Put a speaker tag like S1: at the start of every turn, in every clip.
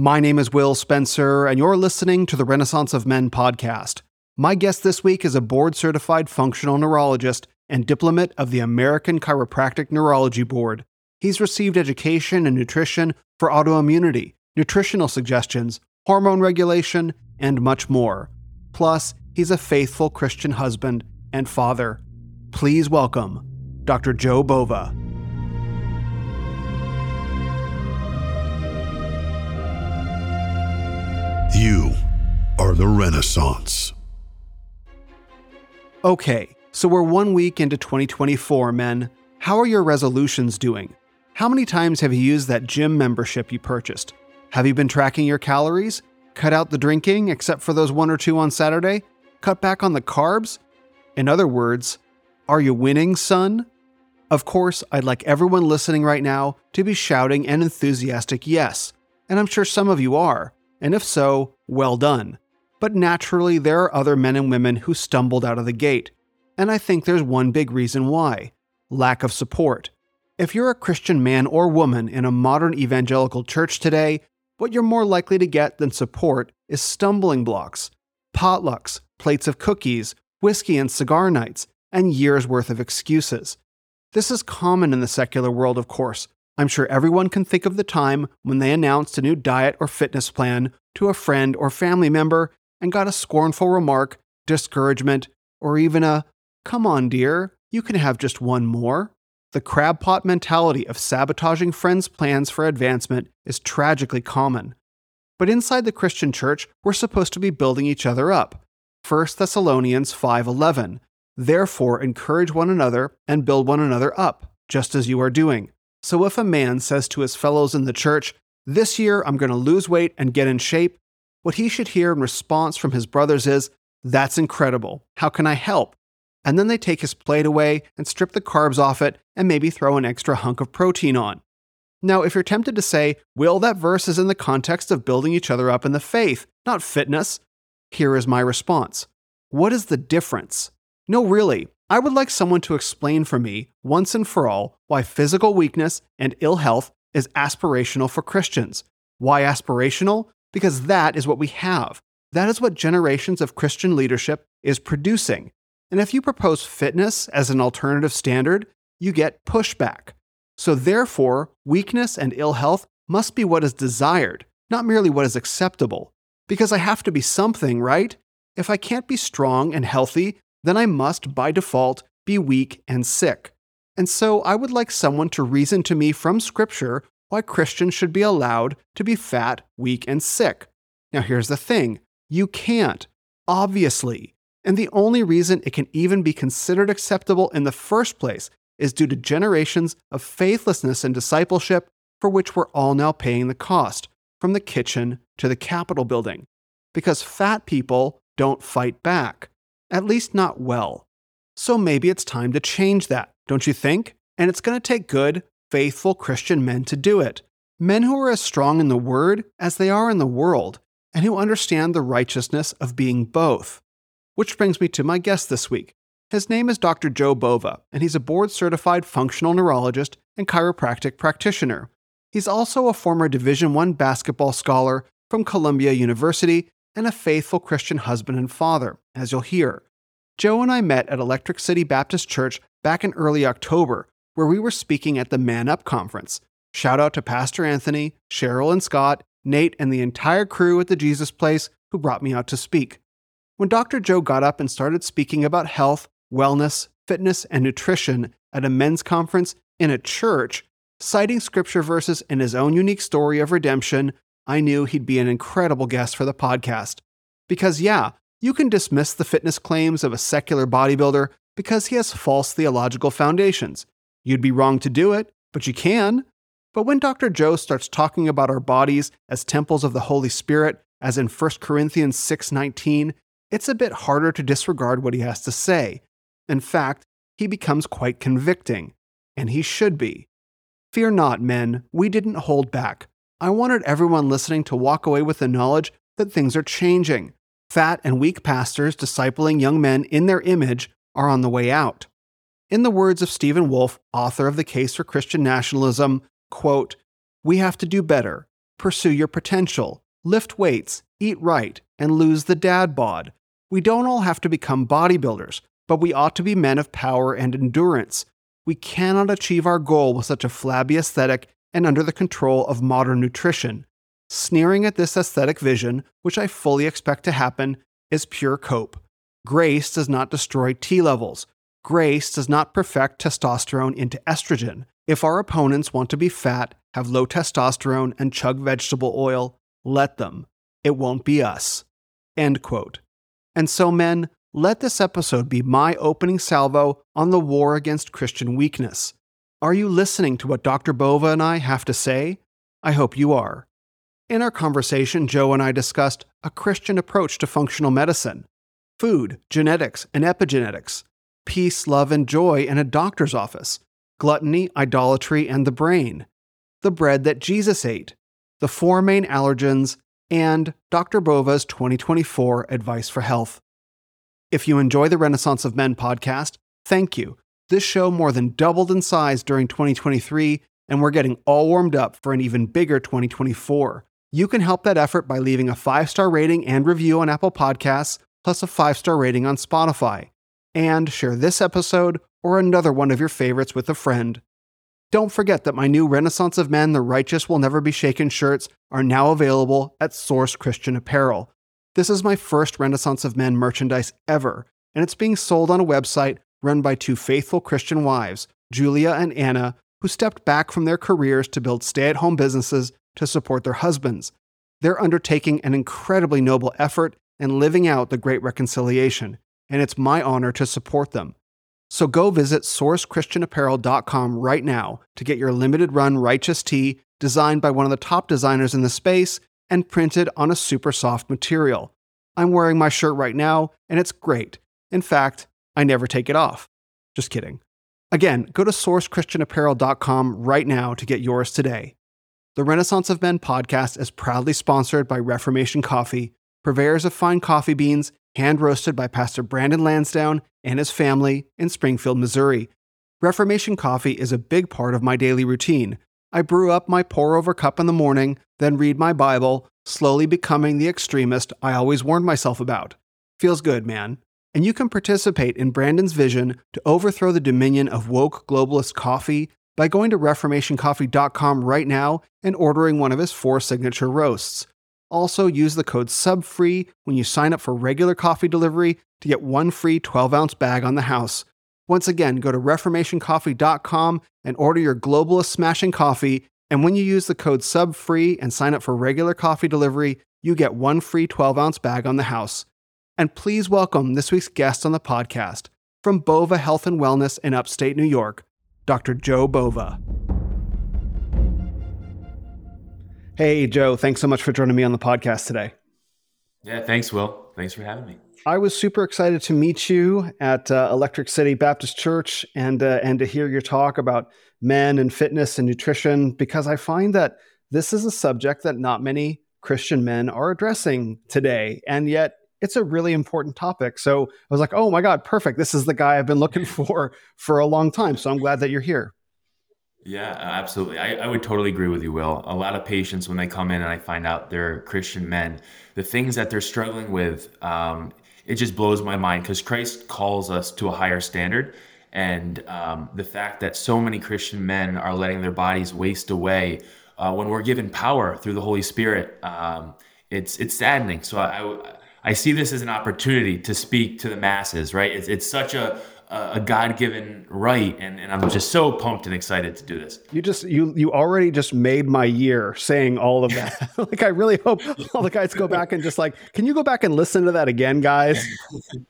S1: My name is Will Spencer, and you're listening to the Renaissance of Men podcast. My guest this week is a board certified functional neurologist and diplomat of the American Chiropractic Neurology Board. He's received education in nutrition for autoimmunity, nutritional suggestions, hormone regulation, and much more. Plus, he's a faithful Christian husband and father. Please welcome Dr. Joe Bova.
S2: You are the Renaissance.
S1: Okay, so we're one week into 2024, men. How are your resolutions doing? How many times have you used that gym membership you purchased? Have you been tracking your calories? Cut out the drinking, except for those one or two on Saturday? Cut back on the carbs? In other words, are you winning, son? Of course, I'd like everyone listening right now to be shouting an enthusiastic yes, and I'm sure some of you are, and if so, well done. But naturally, there are other men and women who stumbled out of the gate, and I think there's one big reason why lack of support. If you're a Christian man or woman in a modern evangelical church today, what you're more likely to get than support is stumbling blocks, potlucks, plates of cookies, whiskey and cigar nights, and years worth of excuses. This is common in the secular world, of course. I'm sure everyone can think of the time when they announced a new diet or fitness plan to a friend or family member and got a scornful remark, discouragement, or even a, come on, dear, you can have just one more. The crab pot mentality of sabotaging friends' plans for advancement is tragically common. But inside the Christian church, we're supposed to be building each other up. 1 Thessalonians 5:11. Therefore encourage one another and build one another up, just as you are doing. So if a man says to his fellows in the church, "This year I'm going to lose weight and get in shape," what he should hear in response from his brothers is, "That's incredible. How can I help?" And then they take his plate away and strip the carbs off it and maybe throw an extra hunk of protein on. Now, if you're tempted to say, Will, that verse is in the context of building each other up in the faith, not fitness, here is my response. What is the difference? No, really, I would like someone to explain for me, once and for all, why physical weakness and ill health is aspirational for Christians. Why aspirational? Because that is what we have. That is what generations of Christian leadership is producing. And if you propose fitness as an alternative standard, you get pushback. So, therefore, weakness and ill health must be what is desired, not merely what is acceptable. Because I have to be something, right? If I can't be strong and healthy, then I must, by default, be weak and sick. And so I would like someone to reason to me from Scripture why Christians should be allowed to be fat, weak, and sick. Now, here's the thing you can't, obviously. And the only reason it can even be considered acceptable in the first place is due to generations of faithlessness and discipleship for which we're all now paying the cost, from the kitchen to the Capitol building. Because fat people don't fight back, at least not well. So maybe it's time to change that, don't you think? And it's going to take good, faithful Christian men to do it. Men who are as strong in the Word as they are in the world, and who understand the righteousness of being both. Which brings me to my guest this week. His name is Dr. Joe Bova, and he's a board certified functional neurologist and chiropractic practitioner. He's also a former Division I basketball scholar from Columbia University and a faithful Christian husband and father, as you'll hear. Joe and I met at Electric City Baptist Church back in early October, where we were speaking at the Man Up conference. Shout out to Pastor Anthony, Cheryl and Scott, Nate, and the entire crew at the Jesus Place who brought me out to speak. When Dr. Joe got up and started speaking about health, wellness, fitness, and nutrition at a men's conference in a church, citing scripture verses and his own unique story of redemption, I knew he'd be an incredible guest for the podcast. Because, yeah, you can dismiss the fitness claims of a secular bodybuilder because he has false theological foundations. You'd be wrong to do it, but you can. But when Dr. Joe starts talking about our bodies as temples of the Holy Spirit, as in 1 Corinthians 6:19, it's a bit harder to disregard what he has to say. In fact, he becomes quite convicting, and he should be. Fear not, men, we didn't hold back. I wanted everyone listening to walk away with the knowledge that things are changing. Fat and weak pastors discipling young men in their image are on the way out. In the words of Stephen Wolfe, author of The Case for Christian Nationalism, quote, "We have to do better. pursue your potential, lift weights, eat right, and lose the dad bod. We don't all have to become bodybuilders, but we ought to be men of power and endurance. We cannot achieve our goal with such a flabby aesthetic and under the control of modern nutrition. Sneering at this aesthetic vision, which I fully expect to happen, is pure cope. Grace does not destroy T levels. Grace does not perfect testosterone into estrogen. If our opponents want to be fat, have low testosterone, and chug vegetable oil, let them. It won't be us. End quote. And so, men, let this episode be my opening salvo on the war against Christian weakness. Are you listening to what Dr. Bova and I have to say? I hope you are. In our conversation, Joe and I discussed a Christian approach to functional medicine, food, genetics, and epigenetics, peace, love, and joy in a doctor's office, gluttony, idolatry, and the brain, the bread that Jesus ate, the four main allergens, and Dr. Bova's 2024 advice for health. If you enjoy the Renaissance of Men podcast, thank you this show more than doubled in size during 2023, and we're getting all warmed up for an even bigger 2024. You can help that effort by leaving a five star rating and review on Apple Podcasts, plus a five star rating on Spotify. And share this episode or another one of your favorites with a friend. Don't forget that my new Renaissance of Men, the Righteous Will Never Be Shaken shirts are now available at Source Christian Apparel. This is my first Renaissance of Men merchandise ever, and it's being sold on a website run by two faithful Christian wives, Julia and Anna, who stepped back from their careers to build stay at home businesses to support their husbands. They're undertaking an incredibly noble effort and living out the great reconciliation, and it's my honor to support them. So go visit sourcechristianapparel.com right now to get your limited run righteous tee designed by one of the top designers in the space and printed on a super soft material. I'm wearing my shirt right now, and it's great. In fact, I never take it off. Just kidding. Again, go to sourcechristianapparel.com right now to get yours today. The Renaissance of Men podcast is proudly sponsored by Reformation Coffee, purveyors of fine coffee beans, hand roasted by Pastor Brandon Lansdowne and his family in Springfield, Missouri. Reformation coffee is a big part of my daily routine. I brew up my pour over cup in the morning, then read my Bible, slowly becoming the extremist I always warned myself about. Feels good, man and you can participate in Brandon's vision to overthrow the dominion of woke globalist coffee by going to reformationcoffee.com right now and ordering one of his four signature roasts. Also, use the code SUBFREE when you sign up for regular coffee delivery to get one free 12 ounce bag on the house. Once again, go to reformationcoffee.com and order your globalist smashing coffee. And when you use the code SUBFREE and sign up for regular coffee delivery, you get one free 12 ounce bag on the house. And please welcome this week's guest on the podcast from Bova Health and Wellness in upstate New York, Dr. Joe Bova. Hey, Joe, thanks so much for joining me on the podcast today.
S3: Yeah, thanks, Will. Thanks for having me.
S1: I was super excited to meet you at uh, Electric City Baptist Church and uh, and to hear your talk about men and fitness and nutrition because I find that this is a subject that not many Christian men are addressing today, and yet it's a really important topic. So I was like, oh my God, perfect. This is the guy I've been looking for for a long time. So I'm glad that you're here.
S3: Yeah, absolutely. I, I would totally agree with you, Will. A lot of patients, when they come in and I find out they're Christian men, the things that they're struggling with, um, it just blows my mind because Christ calls us to a higher standard. And um, the fact that so many Christian men are letting their bodies waste away uh, when we're given power through the Holy Spirit, um, it's it's saddening. So I, I I see this as an opportunity to speak to the masses, right? It's, it's such a, a God-given right, and, and I'm just so pumped and excited to do this.
S1: You just you you already just made my year saying all of that. like I really hope all the guys go back and just like, can you go back and listen to that again, guys?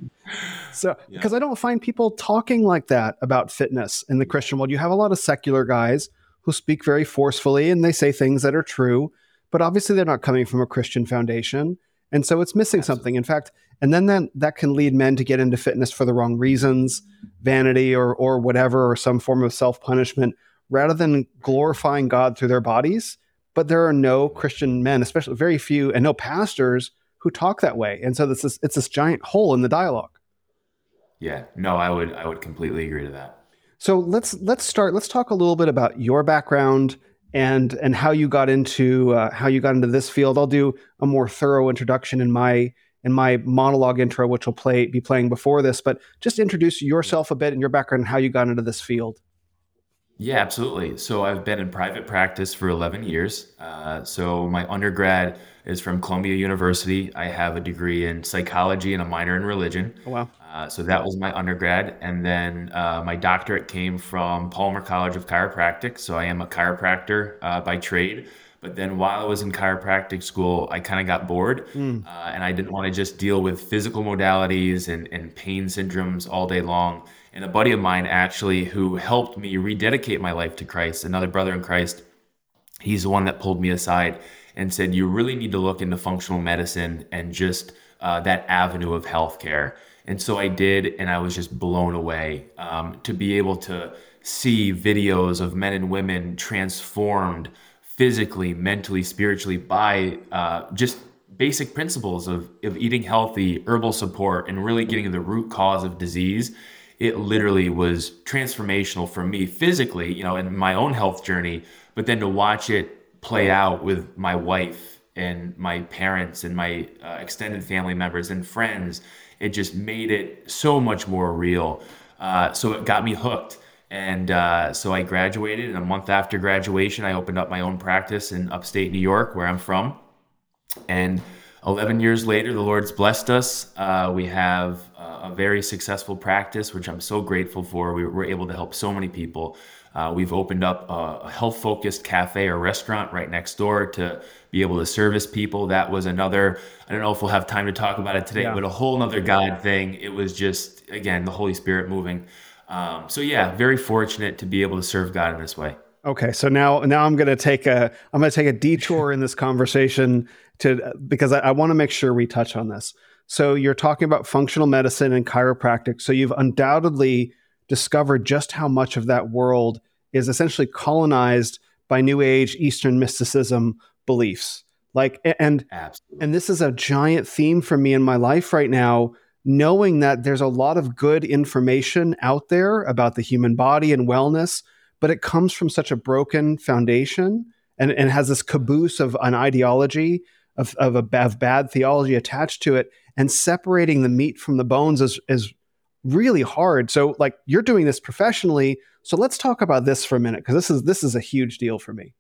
S1: so because yeah. I don't find people talking like that about fitness in the Christian world. You have a lot of secular guys who speak very forcefully and they say things that are true, but obviously they're not coming from a Christian foundation. And so it's missing Absolutely. something. In fact, and then that, that can lead men to get into fitness for the wrong reasons, vanity or, or whatever, or some form of self punishment, rather than glorifying God through their bodies. But there are no Christian men, especially very few, and no pastors who talk that way. And so this is, it's this giant hole in the dialogue.
S3: Yeah, no, I would I would completely agree to that.
S1: So let's let's start. Let's talk a little bit about your background and and how you got into uh, how you got into this field. I'll do a more thorough introduction in my in my monologue intro, which will play be playing before this. But just introduce yourself a bit and your background and how you got into this field.
S3: Yeah, absolutely. So I've been in private practice for 11 years. Uh, so my undergrad is from Columbia University. I have a degree in psychology and a minor in religion.
S1: Oh, wow.
S3: Uh, so that was my undergrad. And then uh, my doctorate came from Palmer College of Chiropractic. So I am a chiropractor uh, by trade. But then while I was in chiropractic school, I kind of got bored mm. and I didn't want to just deal with physical modalities and, and pain syndromes all day long. And a buddy of mine actually who helped me rededicate my life to Christ, another brother in Christ, he's the one that pulled me aside and said, You really need to look into functional medicine and just uh, that avenue of healthcare. And so I did, and I was just blown away um, to be able to see videos of men and women transformed physically, mentally, spiritually by uh, just basic principles of, of eating healthy, herbal support, and really getting to the root cause of disease. It literally was transformational for me physically, you know, in my own health journey, but then to watch it play out with my wife and my parents and my uh, extended family members and friends, it just made it so much more real. Uh, so it got me hooked. And uh, so I graduated, and a month after graduation, I opened up my own practice in upstate New York, where I'm from. And 11 years later, the Lord's blessed us. Uh, we have a very successful practice, which I'm so grateful for. We were able to help so many people. Uh, we've opened up a, health focused cafe or restaurant right next door to be able to service people. That was another, I don't know if we'll have time to talk about it today, yeah. but a whole other God thing. It was just, again, the Holy Spirit moving. Um, so yeah, very fortunate to be able to serve God in this way.
S1: Okay, so now now I'm going to take a I'm going to take a detour in this conversation to because I, I want to make sure we touch on this. So you're talking about functional medicine and chiropractic. So you've undoubtedly discovered just how much of that world is essentially colonized by New Age Eastern mysticism beliefs. Like and Absolutely. and this is a giant theme for me in my life right now knowing that there's a lot of good information out there about the human body and wellness, but it comes from such a broken foundation and, and has this caboose of an ideology of, of, a, of bad theology attached to it. And separating the meat from the bones is, is really hard. So, like, you're doing this professionally. So let's talk about this for a minute because this is this is a huge deal for me.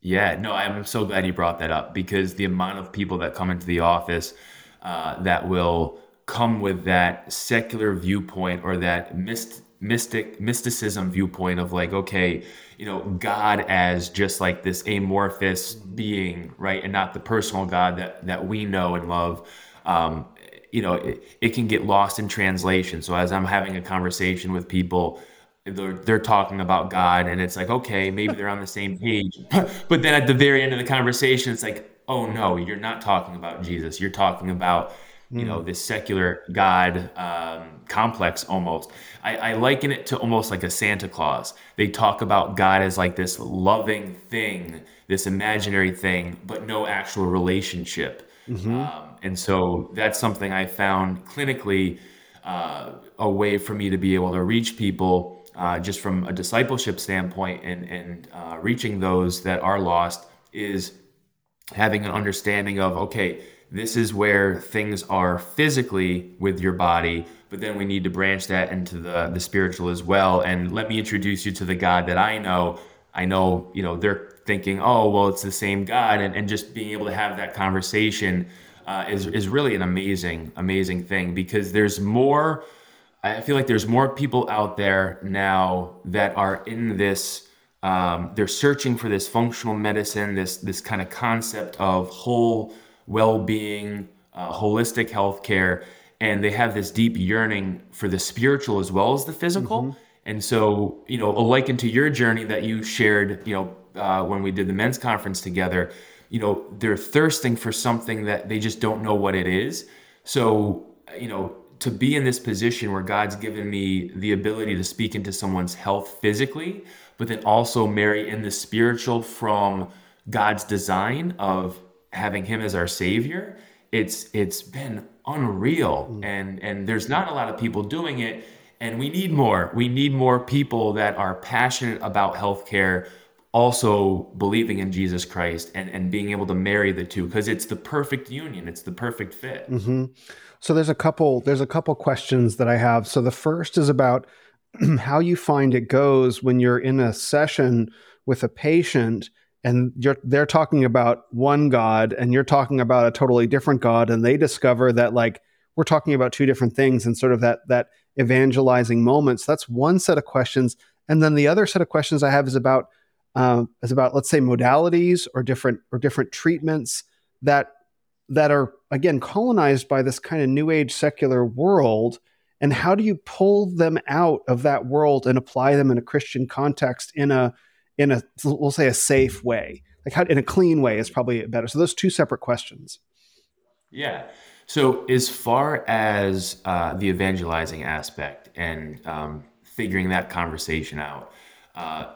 S3: Yeah, no, I'm so glad you brought that up because the amount of people that come into the office uh, that will come with that secular viewpoint or that myst- mystic mysticism viewpoint of like okay you know god as just like this amorphous being right and not the personal god that that we know and love um, you know it, it can get lost in translation so as i'm having a conversation with people they're, they're talking about god and it's like okay maybe they're on the same page but then at the very end of the conversation it's like oh no you're not talking about jesus you're talking about you know, hmm. this secular God um, complex almost. I, I, liken it to almost like a Santa Claus. They talk about God as like this loving thing, this imaginary thing, but no actual relationship. Mm-hmm. Um, and so that's something I found clinically uh, a way for me to be able to reach people. Uh, just from a discipleship standpoint and, and uh, reaching those that are lost is having an understanding of okay this is where things are physically with your body but then we need to branch that into the the spiritual as well and let me introduce you to the god that i know i know you know they're thinking oh well it's the same god and, and just being able to have that conversation uh, is, is really an amazing amazing thing because there's more i feel like there's more people out there now that are in this um, they're searching for this functional medicine this this kind of concept of whole well-being, uh, holistic healthcare, and they have this deep yearning for the spiritual as well as the physical. Mm-hmm. And so, you know, likened to your journey that you shared, you know, uh, when we did the men's conference together, you know, they're thirsting for something that they just don't know what it is. So, you know, to be in this position where God's given me the ability to speak into someone's health physically, but then also marry in the spiritual from God's design of having him as our savior, it's it's been unreal. Mm. And and there's not a lot of people doing it. And we need more. We need more people that are passionate about healthcare also believing in Jesus Christ and, and being able to marry the two because it's the perfect union. It's the perfect fit.
S1: Mm-hmm. So there's a couple there's a couple questions that I have. So the first is about how you find it goes when you're in a session with a patient and they're talking about one god and you're talking about a totally different god and they discover that like we're talking about two different things and sort of that that evangelizing moments that's one set of questions and then the other set of questions i have is about um, is about let's say modalities or different or different treatments that that are again colonized by this kind of new age secular world. And how do you pull them out of that world and apply them in a christian context in a in a we'll say a safe way? Like how in a clean way is probably better. So those two separate questions.
S3: Yeah. So as far as uh, the evangelizing aspect and um, figuring that conversation out uh,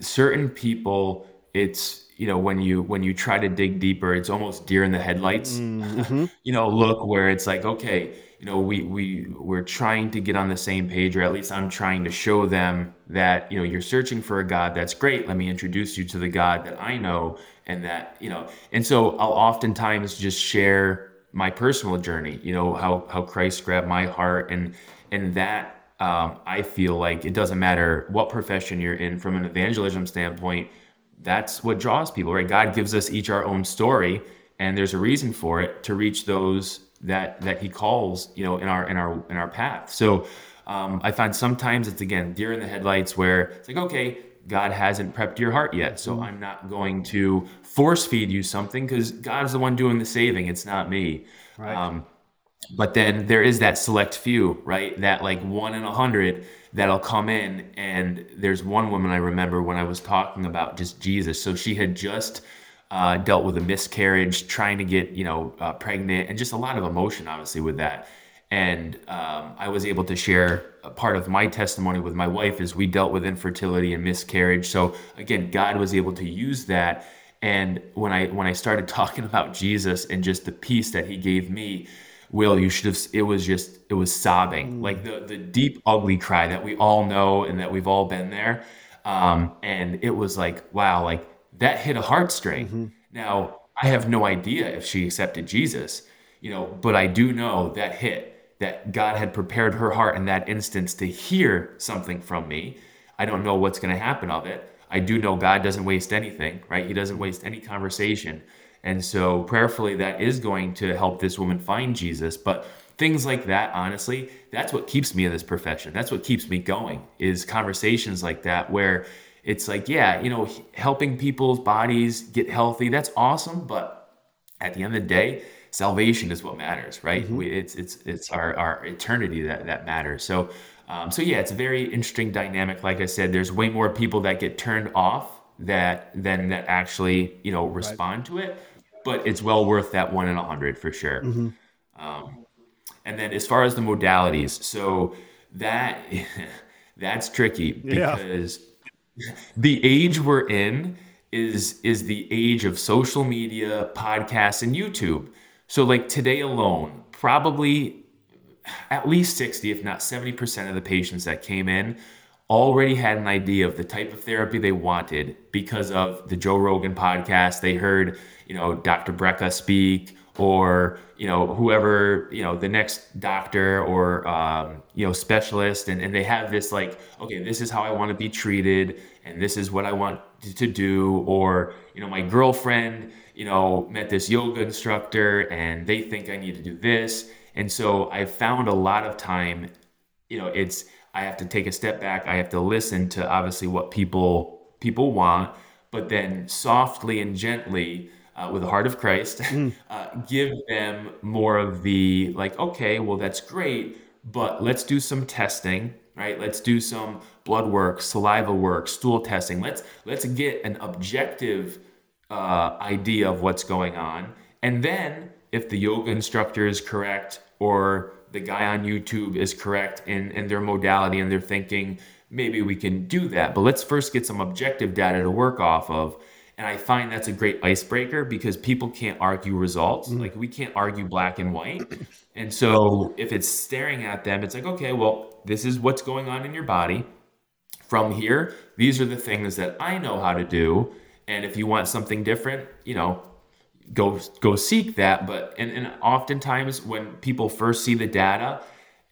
S3: certain people it's you know when you when you try to dig deeper it's almost deer in the headlights mm-hmm. you know look where it's like okay you know we we we're trying to get on the same page or at least i'm trying to show them that you know you're searching for a god that's great let me introduce you to the god that i know and that you know and so i'll oftentimes just share my personal journey you know how how christ grabbed my heart and and that um, i feel like it doesn't matter what profession you're in from an evangelism standpoint that's what draws people right? God gives us each our own story and there's a reason for it to reach those that that he calls you know in our in our in our path. So um, i find sometimes it's again deer in the headlights where it's like okay god hasn't prepped your heart yet so i'm not going to force feed you something because god's the one doing the saving it's not me. Right. Um, but then there is that select few right that like one in a hundred that'll come in and there's one woman i remember when i was talking about just jesus so she had just uh, dealt with a miscarriage, trying to get you know uh, pregnant, and just a lot of emotion, obviously, with that. And um, I was able to share a part of my testimony with my wife as we dealt with infertility and miscarriage. So again, God was able to use that. And when I when I started talking about Jesus and just the peace that He gave me, Will, you should have. It was just it was sobbing, mm. like the the deep ugly cry that we all know and that we've all been there. Um, and it was like wow, like that hit a heartstring. Mm-hmm. Now, I have no idea if she accepted Jesus, you know, but I do know that hit that God had prepared her heart in that instance to hear something from me. I don't know what's going to happen of it. I do know God doesn't waste anything, right? He doesn't waste any conversation. And so prayerfully that is going to help this woman find Jesus, but things like that honestly, that's what keeps me in this profession. That's what keeps me going is conversations like that where it's like, yeah, you know, helping people's bodies get healthy, that's awesome. But at the end of the day, salvation is what matters, right? Mm-hmm. We, it's it's it's our, our eternity that that matters. So um, so yeah, it's a very interesting dynamic. Like I said, there's way more people that get turned off that then that actually you know respond right. to it. But it's well worth that one in a hundred for sure. Mm-hmm. Um, and then as far as the modalities, so that that's tricky because. Yeah the age we're in is is the age of social media, podcasts, and YouTube. So like today alone, probably at least 60, if not 70% of the patients that came in already had an idea of the type of therapy they wanted because of the Joe Rogan podcast. They heard, you know, Dr. Brecka speak or you know whoever you know the next doctor or um, you know specialist and, and they have this like okay this is how i want to be treated and this is what i want to do or you know my girlfriend you know met this yoga instructor and they think i need to do this and so i found a lot of time you know it's i have to take a step back i have to listen to obviously what people people want but then softly and gently uh, with the heart of Christ, mm. uh, give them more of the like, okay, well, that's great, but let's do some testing, right? Let's do some blood work, saliva work, stool testing. Let's let's get an objective uh, idea of what's going on, and then if the yoga instructor is correct or the guy on YouTube is correct in, in their modality and they're thinking maybe we can do that. But let's first get some objective data to work off of and I find that's a great icebreaker because people can't argue results. Mm-hmm. Like we can't argue black and white. And so if it's staring at them, it's like, okay, well, this is what's going on in your body. from here, these are the things that I know how to do. And if you want something different, you know, go go seek that. But and, and oftentimes when people first see the data,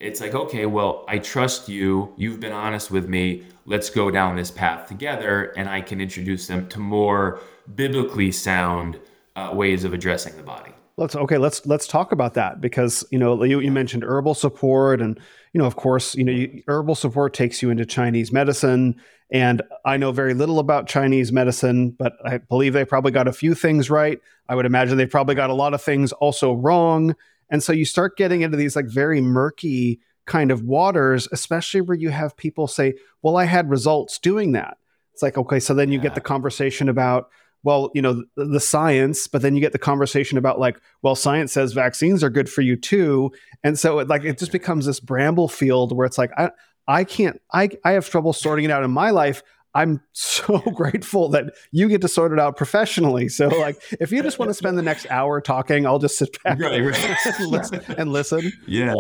S3: it's like, okay, well, I trust you. You've been honest with me. Let's go down this path together, and I can introduce them to more biblically sound uh, ways of addressing the body.
S1: Let's okay. Let's let's talk about that because you know you, you mentioned herbal support, and you know of course you know you, herbal support takes you into Chinese medicine, and I know very little about Chinese medicine, but I believe they probably got a few things right. I would imagine they probably got a lot of things also wrong, and so you start getting into these like very murky kind of waters, especially where you have people say, "Well, I had results doing that." It's like okay, so then you yeah. get the conversation about well, you know, the, the, science, but then you get the conversation about like, well, science says vaccines are good for you too. And so it, like it just becomes this bramble field where it's like, I, I can't, I, I have trouble sorting it out in my life. I'm so grateful that you get to sort it out professionally. So, like, if you just want to spend the next hour talking, I'll just sit back right, right. And, listen, and, listen,
S3: Yeah.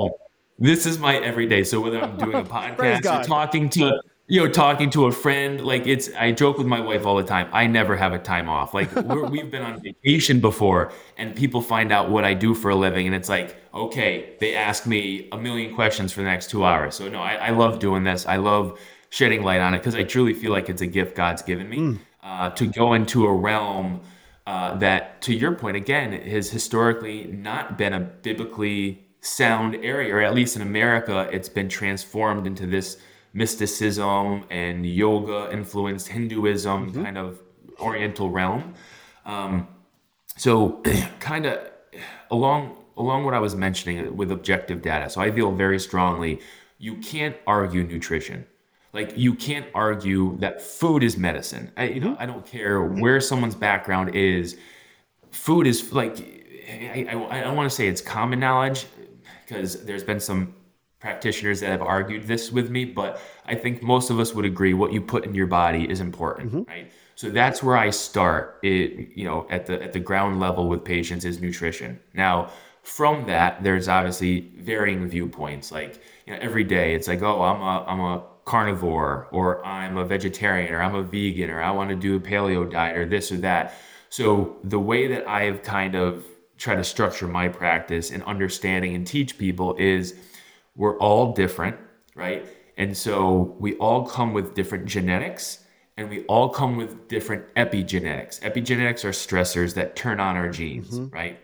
S3: This is my everyday. So, whether I'm doing a podcast or talking to you know, talking to a friend, like it's, I joke with my wife all the time. I never have a time off. Like we have been on vacation before and people find out what I do for a living. And it's like, okay, they ask me a million questions for the next two hours. So no, I, I love doing this. I love shedding light on it because I truly feel like it's a gift God's given me mm. uh, to go into a realm uh, that, to your point, again, has historically not been a biblically sound area, or at least in America, it's been transformed into this mysticism and yoga influenced Hinduism mm-hmm. kind of Oriental realm. Um, so, kind of along along what I was mentioning with objective data. So I feel very strongly you can't argue nutrition. Like you can't argue that food is medicine. I, you know, mm-hmm. I don't care where someone's background is. Food is like I, I, I don't want to say it's common knowledge because there's been some practitioners that have argued this with me, but I think most of us would agree what you put in your body is important, mm-hmm. right? So that's where I start. It you know at the at the ground level with patients is nutrition. Now from that, there's obviously varying viewpoints. Like you know, every day, it's like, oh, I'm a I'm a carnivore, or I'm a vegetarian, or I'm a vegan, or I want to do a paleo diet, or this or that. So the way that I've kind of tried to structure my practice and understanding and teach people is we're all different, right? And so we all come with different genetics and we all come with different epigenetics. Epigenetics are stressors that turn on our genes, mm-hmm. right?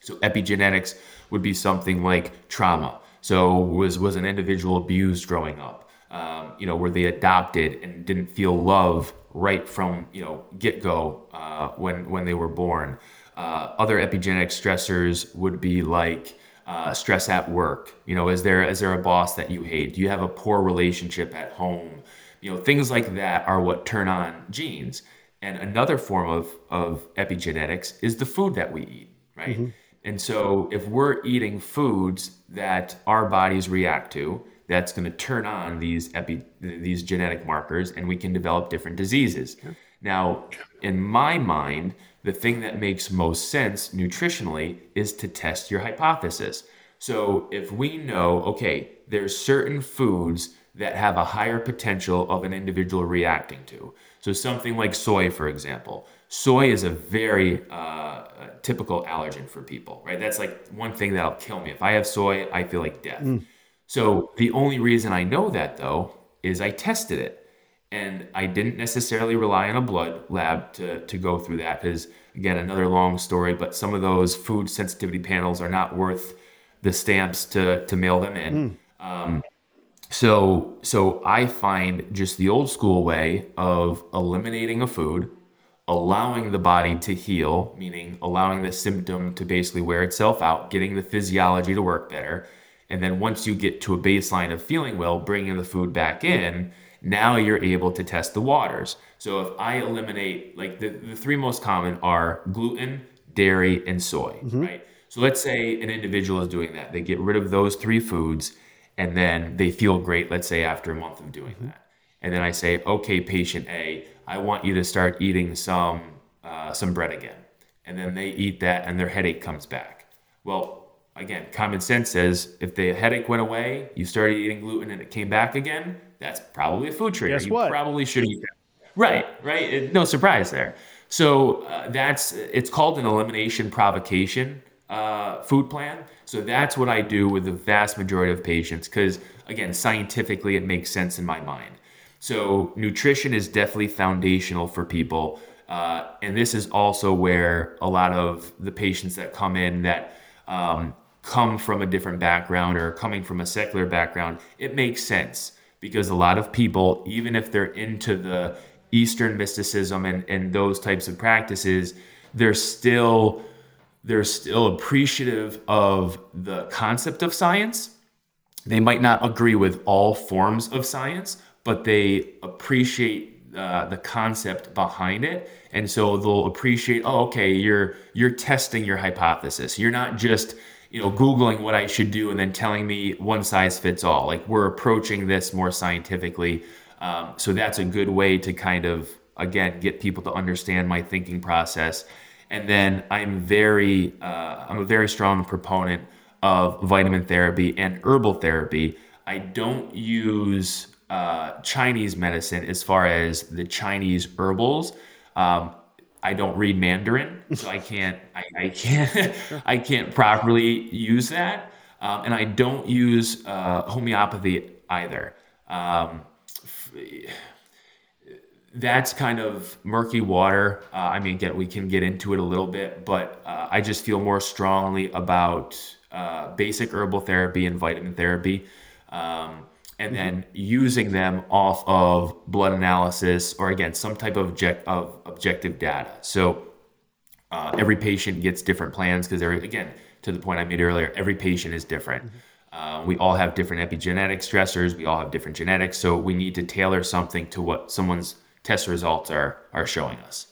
S3: So epigenetics would be something like trauma. So was was an individual abused growing up? Um, you know, were they adopted and didn't feel love right from you know get go uh, when when they were born? Uh, other epigenetic stressors would be like uh, stress at work? You know, is there is there a boss that you hate? Do you have a poor relationship at home? You know, things like that are what turn on genes. And another form of of epigenetics is the food that we eat, right? Mm-hmm. And so if we're eating foods that our bodies react to, that's going to turn on these epi these genetic markers and we can develop different diseases. Yeah. Now, in my mind, the thing that makes most sense nutritionally is to test your hypothesis. So if we know, okay, there's certain foods that have a higher potential of an individual reacting to. So something like soy, for example. Soy is a very uh, typical allergen for people, right? That's like one thing that'll kill me. If I have soy, I feel like death. Mm. So the only reason I know that though is I tested it and I didn't necessarily rely on a blood lab to, to go through that because again another long story but some of those food sensitivity panels are not worth the stamps to, to mail them in mm. um, so so I find just the old school way of eliminating a food allowing the body to heal meaning allowing the symptom to basically wear itself out getting the physiology to work better and then once you get to a baseline of feeling well bringing the food back in now you're able to test the waters. So if I eliminate, like the, the three most common are gluten, dairy, and soy, mm-hmm. right? So let's say an individual is doing that. They get rid of those three foods and then they feel great, let's say after a month of doing mm-hmm. that. And then I say, okay, patient A, I want you to start eating some uh, some bread again. And then they eat that and their headache comes back. Well, again, common sense says if the headache went away, you started eating gluten and it came back again, That's probably a food trigger.
S1: Guess
S3: you
S1: what?
S3: probably should eat that. Right, right. It- no surprise there. So uh, that's it's called an elimination provocation uh, food plan. So that's what I do with the vast majority of patients because again, scientifically, it makes sense in my mind. So nutrition is definitely foundational for people. Uh, and this is also where a lot of the patients that come in that um, come from a different background or coming from a secular background, it makes sense because a lot of people, even if they're into the Eastern mysticism and, and those types of practices, they're still they're still appreciative of the concept of science. They might not agree with all forms of science, but they appreciate uh, the concept behind it, and so they'll appreciate. Oh, okay, you're you're testing your hypothesis. You're not just you know googling what I should do and then telling me one size fits all. Like we're approaching this more scientifically. Um, so that's a good way to kind of again get people to understand my thinking process. And then I'm very uh, I'm a very strong proponent of vitamin therapy and herbal therapy. I don't use uh, Chinese medicine as far as the Chinese herbals. Um, I don't read Mandarin, so I can't I, I can't I can't properly use that, um, and I don't use uh, homeopathy either. Um, that's kind of murky water. Uh, I mean, again, we can get into it a little bit, but uh, I just feel more strongly about uh, basic herbal therapy and vitamin therapy, um, and then using them off of blood analysis or again some type of, object, of objective data. So uh, every patient gets different plans because they're again to the point I made earlier. Every patient is different. Uh, we all have different epigenetic stressors. We all have different genetics, so we need to tailor something to what someone's test results are are showing us.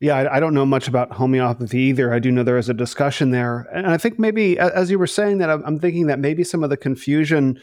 S1: Yeah, I, I don't know much about homeopathy either. I do know there is a discussion there, and I think maybe as you were saying that, I'm, I'm thinking that maybe some of the confusion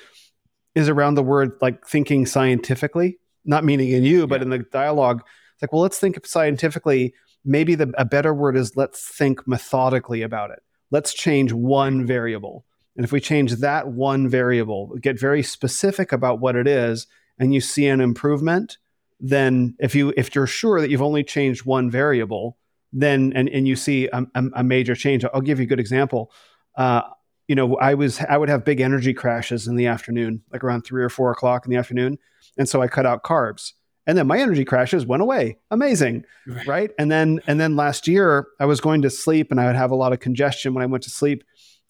S1: is around the word like thinking scientifically, not meaning in you, but
S3: Yeah.
S1: in the dialogue. It's like, well, let's think scientifically. Maybe the a better word is let's think methodically about it. Let's change one variable, and if we change that one variable, get very specific about what it is, and you see an improvement, then if you if you're sure that you've only changed one variable then and, and you see a, a, a major change i'll give you a good example uh, you know i was i would have big energy crashes in the afternoon like around three or four o'clock in the afternoon. And so i cut out carbs. And then my energy crashes went away. Amazing
S3: Right.
S1: right? And then and then last year i was going to sleep and i would have a lot of congestion when i went to sleep.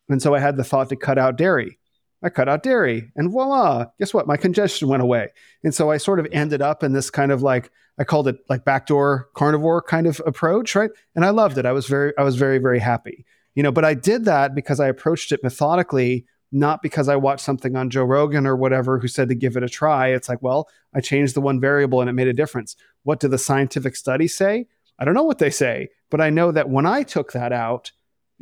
S1: And so i had the thought to cut out dairy. I cut out dairy and voila guess what? My congestion went away. And so I sort of ended up in this kind of like I called it like backdoor carnivore kind of approach, right? And I loved it. I was very I was very very happy. You know, but I did that because I approached it methodically, not because I watched something on Joe Rogan or whatever who said to give it a try. It's like, well, I changed the one variable and it made a difference. What do the scientific studies say? I don't know what they say, but I know that when I took that out,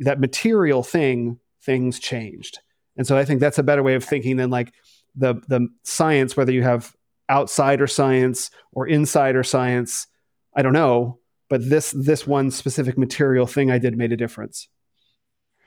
S1: that material thing, things changed. And so I think that's a better way of thinking than like the the science, whether you have outsider science or insider science i don't know but this this one specific material thing i did made a difference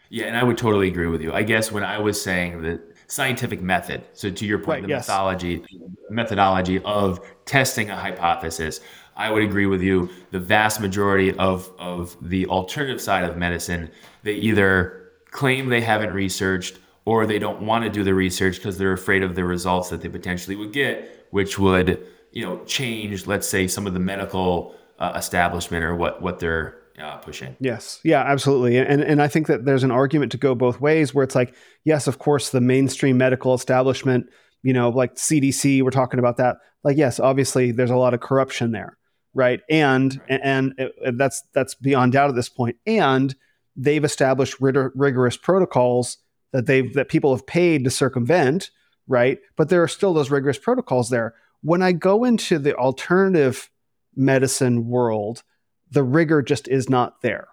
S3: Yeah, and I would totally agree with you. I guess when I was saying the scientific method, so to your point,
S1: Right,
S3: the
S1: yes.
S3: methodology methodology of testing a hypothesis, I would agree with you. The vast majority of of the alternative side of medicine, they either claim they haven't researched or they don't want to do the research because they're afraid of the results that they potentially would get, which would you know change, let's say, some of the medical uh, establishment or what what they're uh, pushing.
S1: Yes. Yeah, absolutely. And and I think that there's an argument to go both ways where it's like, yes, of course, the mainstream medical establishment, you know, like CDC, we're talking about that. Like, yes, obviously there's a lot of corruption there, right? And and it- that's that's beyond doubt at this point. And they've established rig- rigorous protocols that they've that people have paid to circumvent, right? But there are still those rigorous protocols there. When I go into the alternative medicine world, the rigor just is not there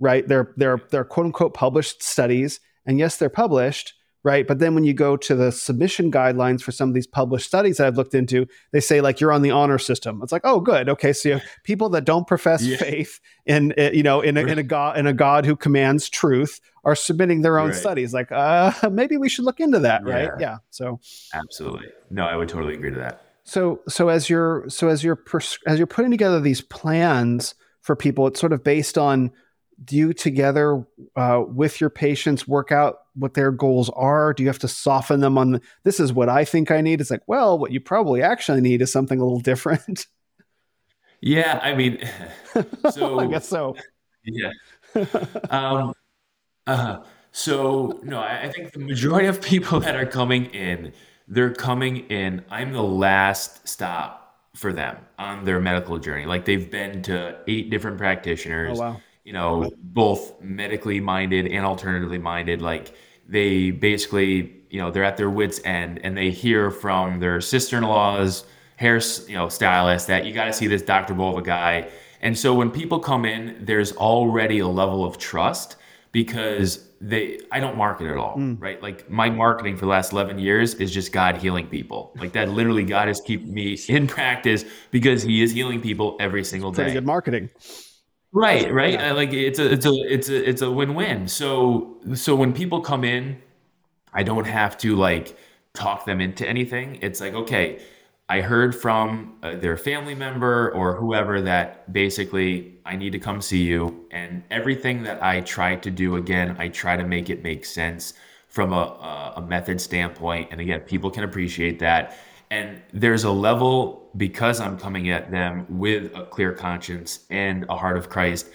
S1: right they're they're they're quote unquote published studies and yes they're published right but then when you go to the submission guidelines for some of these published studies that i've looked into they say like you're on the honor system it's like oh good okay so you have people that don't profess
S3: Yeah.
S1: faith in uh, you know in a, in a god in a god who commands truth are submitting their own
S3: Right.
S1: studies like uh maybe we should look into that right
S3: Yeah.
S1: yeah so
S3: Absolutely. No, I would totally agree to that.
S1: So so as you're so as you're pers- as you're putting together these plans for people, it's sort of based on do you together uh, with your patients work out what their goals are? Do you have to soften them on the, this is what I think I need? It's like, well, what you probably actually need is something a little different.
S3: Yeah, I mean, so
S1: I guess so.
S3: Yeah. Um, uh, so no, I, I think the majority of people that are coming in, they're coming in. I'm the last stop for them on their medical journey. Like they've been to eight different practitioners.
S1: Oh, wow.
S3: You know, both medically minded and alternatively minded. Like they basically, you know, they're at their wits' end, and they hear from their sister-in-laws, hair, you know, stylists that you got to see this Dr. Bova guy. And so when people come in, there's already a level of trust because they I don't market at all,
S1: Mm.
S3: right? Like my marketing for the last 11 years is just God healing people. Like that literally God is keeping me in practice because he is healing people every single
S1: Pretty
S3: day.
S1: good marketing.
S3: Right, right. Uh, Like it's a it's a it's a it's a win-win. So so when people come in, I don't have to like talk them into anything. It's like, okay, I heard from uh, their family member or whoever that basically I need to come see you. And everything that I try to do, again, I try to make it make sense from a, a, a method standpoint. And again, people can appreciate that. And there's a level because I'm coming at them with a clear conscience and a heart of Christ,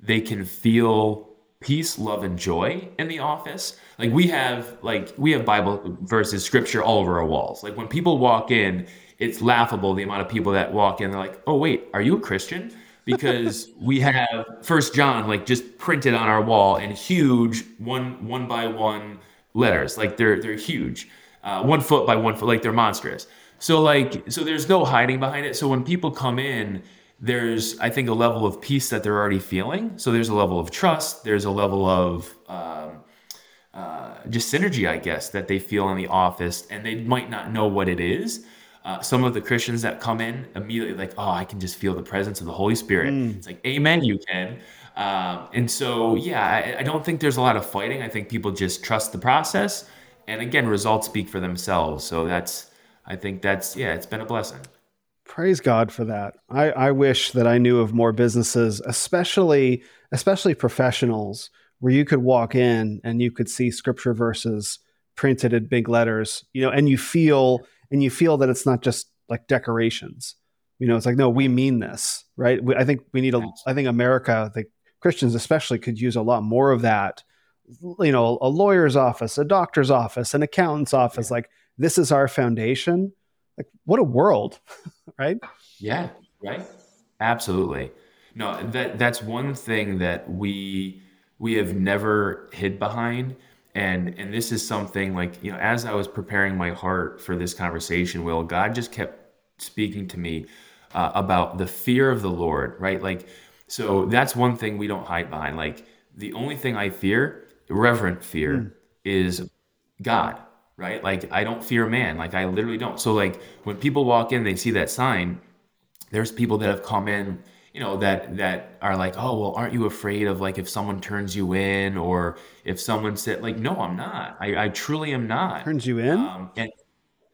S3: they can feel peace, love, and joy in the office. Like we have like we have Bible verses, scripture all over our walls. Like when people walk in, it's laughable the amount of people that walk in. They're like, "Oh wait, are you a Christian?" Because we have First John like just printed on our wall in huge one one by one letters. Like they're they're huge, uh, one foot by one foot. Like they're monstrous. So like so there's no hiding behind it. So when people come in, there's I think a level of peace that they're already feeling. So there's a level of trust. There's a level of um, uh, just synergy, I guess, that they feel in the office, and they might not know what it is. Uh, some of the Christians that come in immediately like, oh, I can just feel the presence of the Holy Spirit. It's like, Amen, you can. Um, and so, yeah, I, I don't think there's a lot of fighting. I think people just trust the process, and again, results speak for themselves. So that's, I think that's, yeah, it's been a blessing.
S1: Praise God for that. I, I wish that I knew of more businesses, especially especially professionals, where you could walk in and you could see scripture verses printed in big letters, you know, and you feel and you feel that it's not just like decorations. You know, it's like no, we mean this, right? We, I think we need a. I think America, the Christians especially, could use a lot more of that. You know, a lawyer's office, a doctor's office, an accountant's office. Like this is our foundation. Like what a world, right?
S3: Yeah, right. Absolutely. No, that that's one thing that we we have never hid behind. And and this is something like, you know, as I was preparing my heart for this conversation, Will, God just kept speaking to me uh, about the fear of the Lord, right? Like, so that's one thing we don't hide behind. Like, the only thing I fear, reverent fear, is God, right? Like I don't fear man. Like I literally don't. So like when people walk in, they see that sign. There's people that have come in, you know, that that are like, oh well, aren't you afraid of like if someone turns you in or if someone said like, no, I'm not. I, I truly am not.
S1: Turns you in?
S3: Um, and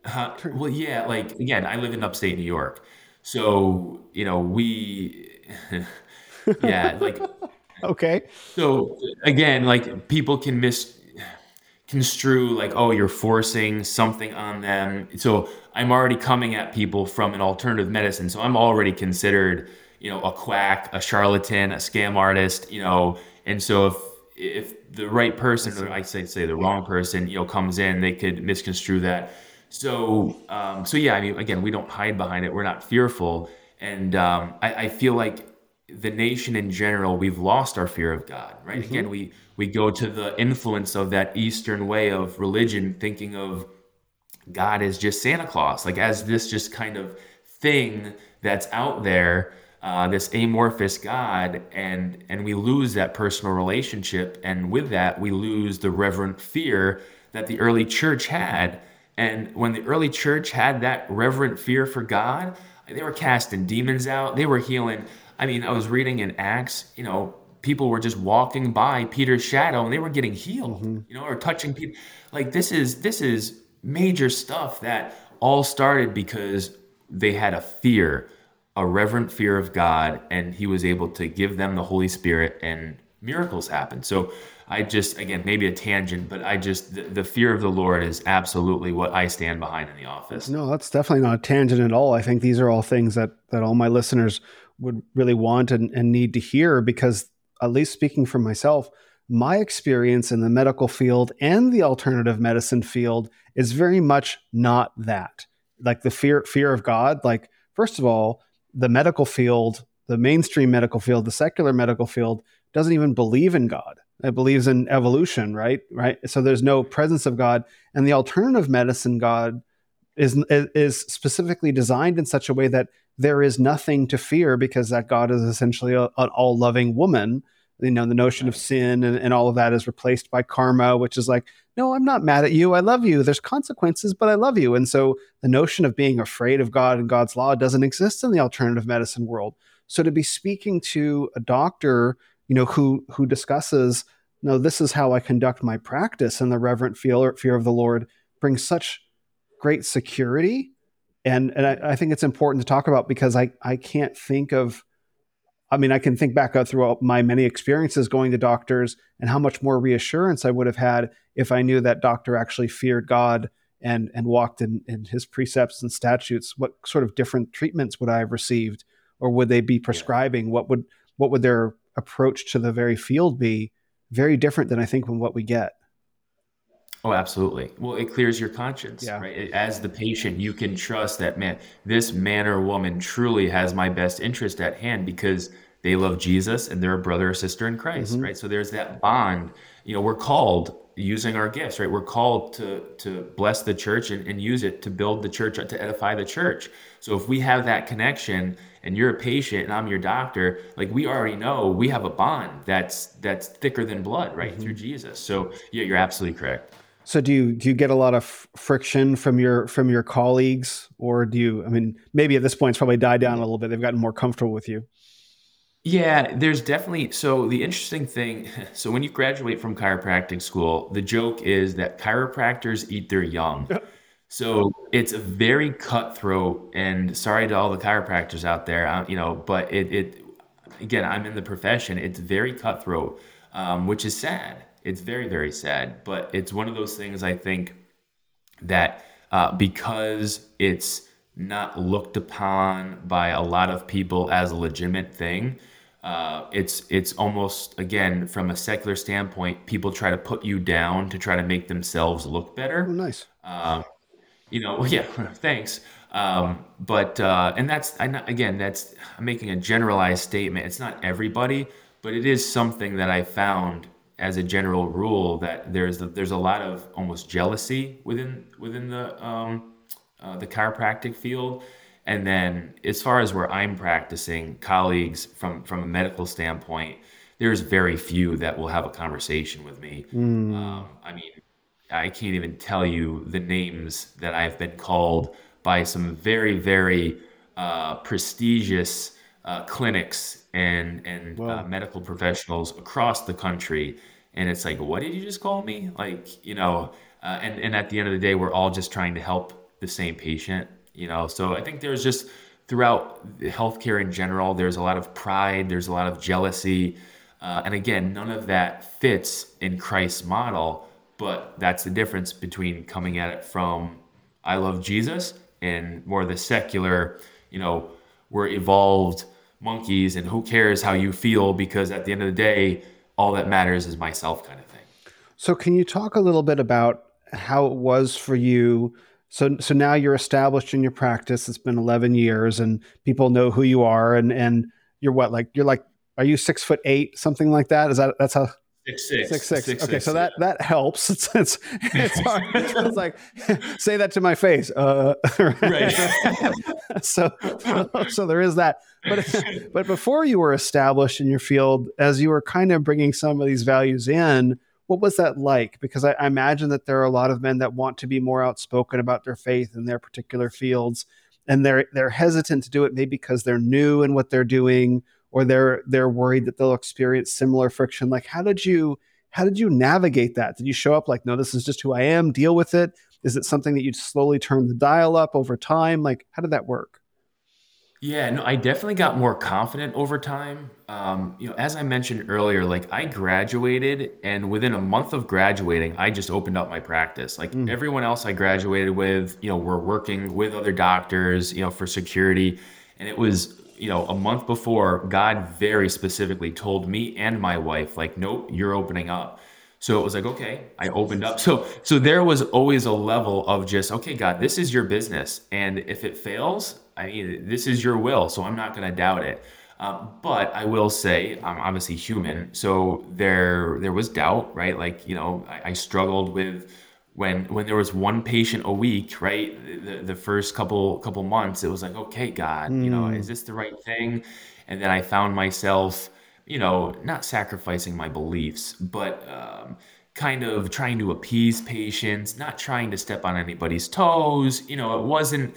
S3: uh, well, yeah, like again, I live in upstate New York, so you know we, yeah, like
S1: okay.
S3: so again, like people can mis construe like, oh, you're forcing something on them. So I'm already coming at people from an alternative medicine. So I'm already considered, you know, a quack, a charlatan, a scam artist, you know. And so if if the right person, or I say say the wrong person, you know, comes in, they could misconstrue that. So um, so yeah, I mean, again, we don't hide behind it. We're not fearful, and um, I, I feel like the nation in general, we've lost our fear of God, right? Again, we we go to the influence of that Eastern way of religion, thinking of God as just Santa Claus, like as this just kind of thing that's out there, uh, this amorphous God, and and we lose that personal relationship, and with that we lose the reverent fear that the early church had. And when the early church had that reverent fear for God, they were casting demons out, they were healing. I mean, I was reading in Acts, you know, people were just walking by Peter's shadow and they were getting healed, you know, or touching people. Like this is this is major stuff that all started because they had a fear, a reverent fear of God, and He was able to give them the Holy Spirit, and miracles happened. So I just, again, maybe a tangent, but I just, the, the, fear of the Lord is absolutely what I stand behind in the office.
S1: No, that's definitely not a tangent at all. I think these are all things that, that all my listeners would really want and, and need to hear because, at least speaking for myself, my experience in the medical field and the alternative medicine field is very much not that. Like the fear fear of God, like first of all, the medical field, the mainstream medical field, the secular medical field doesn't even believe in God. It believes in evolution, right? Right. So there's no presence of God, and the alternative medicine God is is specifically designed in such a way that there is nothing to fear because that God is essentially a, an all loving woman. You know, the notion of sin and, and all of that is replaced by karma, which is like, no, I'm not mad at you. I love you. There's consequences, but I love you. And so the notion of being afraid of God and God's law doesn't exist in the alternative medicine world. So to be speaking to a doctor you know, who who discusses, no, this is how I conduct my practice, and the reverent fear fear of the Lord brings such great security, and and I, I think it's important to talk about because I I can't think of. I mean, I can think back throughout my many experiences going to doctors and how much more reassurance I would have had if I knew that doctor actually feared God and and walked in, in his precepts and statutes. What sort of different treatments would I have received, or would they be prescribing? Yeah. What would what would their approach to the very field be very different than I think from what we get.
S3: Oh, absolutely. Well, it clears your conscience, yeah. right? As the patient, you can trust that man, this man or woman truly has my best interest at hand because they love Jesus and they're a brother or sister in Christ, mm-hmm. right? So there's that bond. You know, we're called using our gifts, right? We're called to to bless the church and, and use it to build the church, to edify the church. So if we have that connection and you're a patient and I'm your doctor, like we already know we have a bond that's that's thicker than blood, right? Mm-hmm. Through Jesus. So yeah, you're absolutely correct.
S1: So do you do you get a lot of friction from your from your colleagues, or do you? I mean, maybe at this point it's probably died down a little bit. They've gotten more comfortable with you.
S3: Yeah, there's definitely so the interesting thing. So when you graduate from chiropractic school, the joke is that chiropractors eat their young. So it's a very cutthroat, and sorry to all the chiropractors out there, uh, you know, but it, it again, I'm in the profession. It's very cutthroat, um, which is sad. It's very very sad, but it's one of those things I think that uh, because it's not looked upon by a lot of people as a legitimate thing. Uh, it's it's almost again from a secular standpoint, people try to put you down to try to make themselves look better.
S1: Oh, nice. Um,
S3: you know, well, yeah, thanks. Um, but uh, and that's I again that's I'm making a generalized statement. It's not everybody, but it is something that I found as a general rule that there's a, there's a lot of almost jealousy within within the um, uh, the chiropractic field. And then as far as where I'm practicing, colleagues from from a medical standpoint, there's very few that will have a conversation with me. Mm. Um, I mean, I can't even tell you the names that I've been called by some very, very uh, prestigious uh, clinics and and uh, medical professionals across the country. And it's like, what did you just call me? Like, you know, uh, and and at the end of the day, we're all just trying to help the same patient. You know, so I think there's just throughout healthcare in general, there's a lot of pride, there's a lot of jealousy, uh, and again, none of that fits in Christ's model but that's the difference between coming at it from I love Jesus and more the secular, you know, we're evolved monkeys and who cares how you feel because at the end of the day, all that matters is myself kind of thing.
S1: So can you talk a little bit about how it was for you? So so now you're established in your practice. It's been 11 years and people know who you are and and you're what like you're like are you six foot eight something like that? Is that that's how
S3: Six six.
S1: Six six. six okay, six, so that yeah. that helps. It's it's it's, hard. it's like say that to my face. Uh, right. so so there is that. But but before you were established in your field, as you were kind of bringing some of these values in, what was that like? Because I, I imagine that there are a lot of men that want to be more outspoken about their faith in their particular fields, and they're they're hesitant to do it maybe because they're new in what they're doing or they're they're worried that they'll experience similar friction. Like how did you how did you navigate that? Did you show up like no this is just who i am deal with it. Is it something that you slowly turn the dial up over time? Like how did that work
S3: Yeah, no, I definitely got more confident over time. Um, you know, as I mentioned earlier, like I graduated, and within a month of graduating, I just opened up my practice. Like
S1: Mm.
S3: everyone else I graduated with, you know, we're working with other doctors, you know, for security. And it was, you know, a month before, God very specifically told me and my wife, like, nope, you're opening up. So it was like, okay, I opened up. So so there was always a level of just, okay, God, this is your business. And if it fails, I mean, this is your will. So I'm not going to doubt it. Um, but I will say, I'm obviously human. So there there was doubt, right? Like, you know, I, I struggled with when when there was one patient a week, right? The, the first couple couple months, it was like, okay, God, you know, is this the right thing? And then I found myself you know, not sacrificing my beliefs, but um, kind of trying to appease patients, not trying to step on anybody's toes. You know, it wasn't,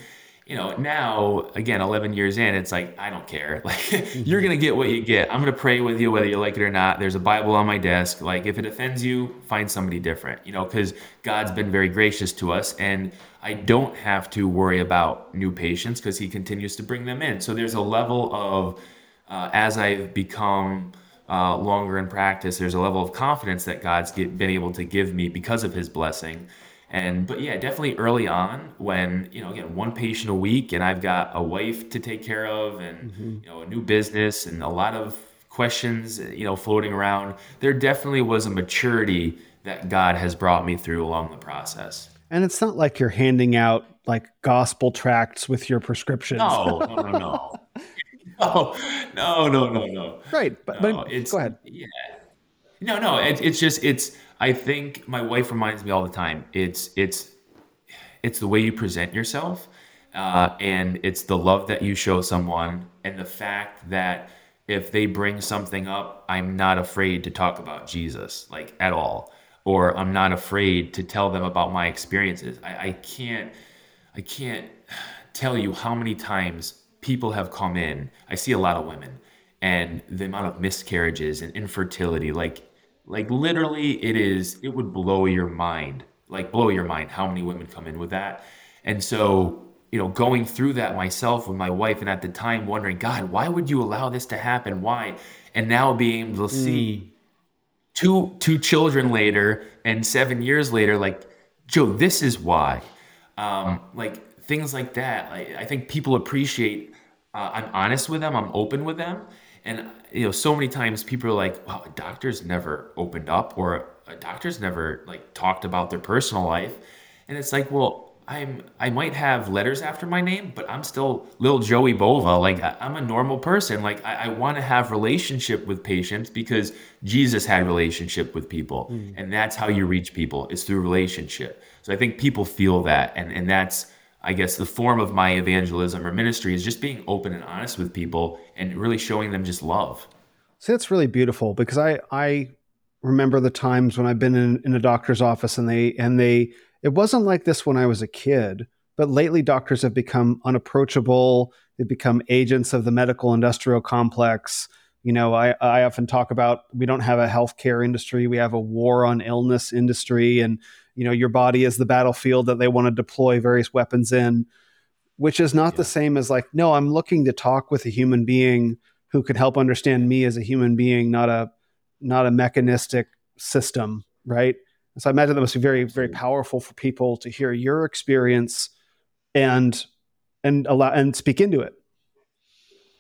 S3: you know, now, again, 11 years in, it's like, I don't care. Like, you're going to get what you get. I'm going to pray with you, whether you like it or not. There's a Bible on my desk. Like, if it offends you, find somebody different, you know, because God's been very gracious to us. And I don't have to worry about new patients because He continues to bring them in. So there's a level of, uh, as I've become uh, longer in practice, there's a level of confidence that God's get, been able to give me because of His blessing. And but yeah, definitely early on when you know again one patient a week, and I've got a wife to take care of, and
S1: Mm-hmm.
S3: you know a new business, and a lot of questions you know floating around. There definitely was a maturity that God has brought me through along the process.
S1: And it's not like you're handing out like gospel tracts with your prescriptions.
S3: No, no, no, no. No, no, no, no, no.
S1: Right. But,
S3: No,
S1: but
S3: it's
S1: go ahead.
S3: yeah. No, no, it, it's just it's. I think my wife reminds me all the time. It's it's it's the way you present yourself, uh, and it's the love that you show someone, and the fact that if they bring something up, I'm not afraid to talk about Jesus, like at all, or I'm not afraid to tell them about my experiences. I, I can't I can't tell you how many times people have come in. I see a lot of women and the amount of miscarriages and infertility like like literally it is it would blow your mind. Like blow your mind how many women come in with that. And so, you know, going through that myself with my wife and at the time wondering, God, why would you allow this to happen? Why? And now being able to see two two children later and seven years later like joe this is why um like things like that like, i think people appreciate uh, i'm honest with them i'm open with them and you know so many times people are like wow doctors never opened up or doctors never like talked about their personal life. And it's like well i'm i might have letters after my name but i'm still little joey bova. Like I, i'm a normal person. Like i, I want to have relationship with patients because jesus had relationship with people. Hmm. And that's how you reach people is through relationship. So i think people feel that and and that's I guess the form of my evangelism or ministry is just being open and honest with people and really showing them just love.
S1: See, that's really beautiful because I I remember the times when I've been in, in a doctor's office and they and they it wasn't like this when I was a kid, but lately doctors have become unapproachable. They've become agents of the medical industrial complex. You know, I, I often talk about we don't have a healthcare industry, we have a war on illness industry, and you know, your body is the battlefield that they want to deploy various weapons in, which is not the same as like, no, I'm looking to talk with a human being who could help understand me as a human being, not a not a mechanistic system, right? And so I imagine that must be very, very mm-hmm. powerful for people to hear your experience and and allow and speak into it.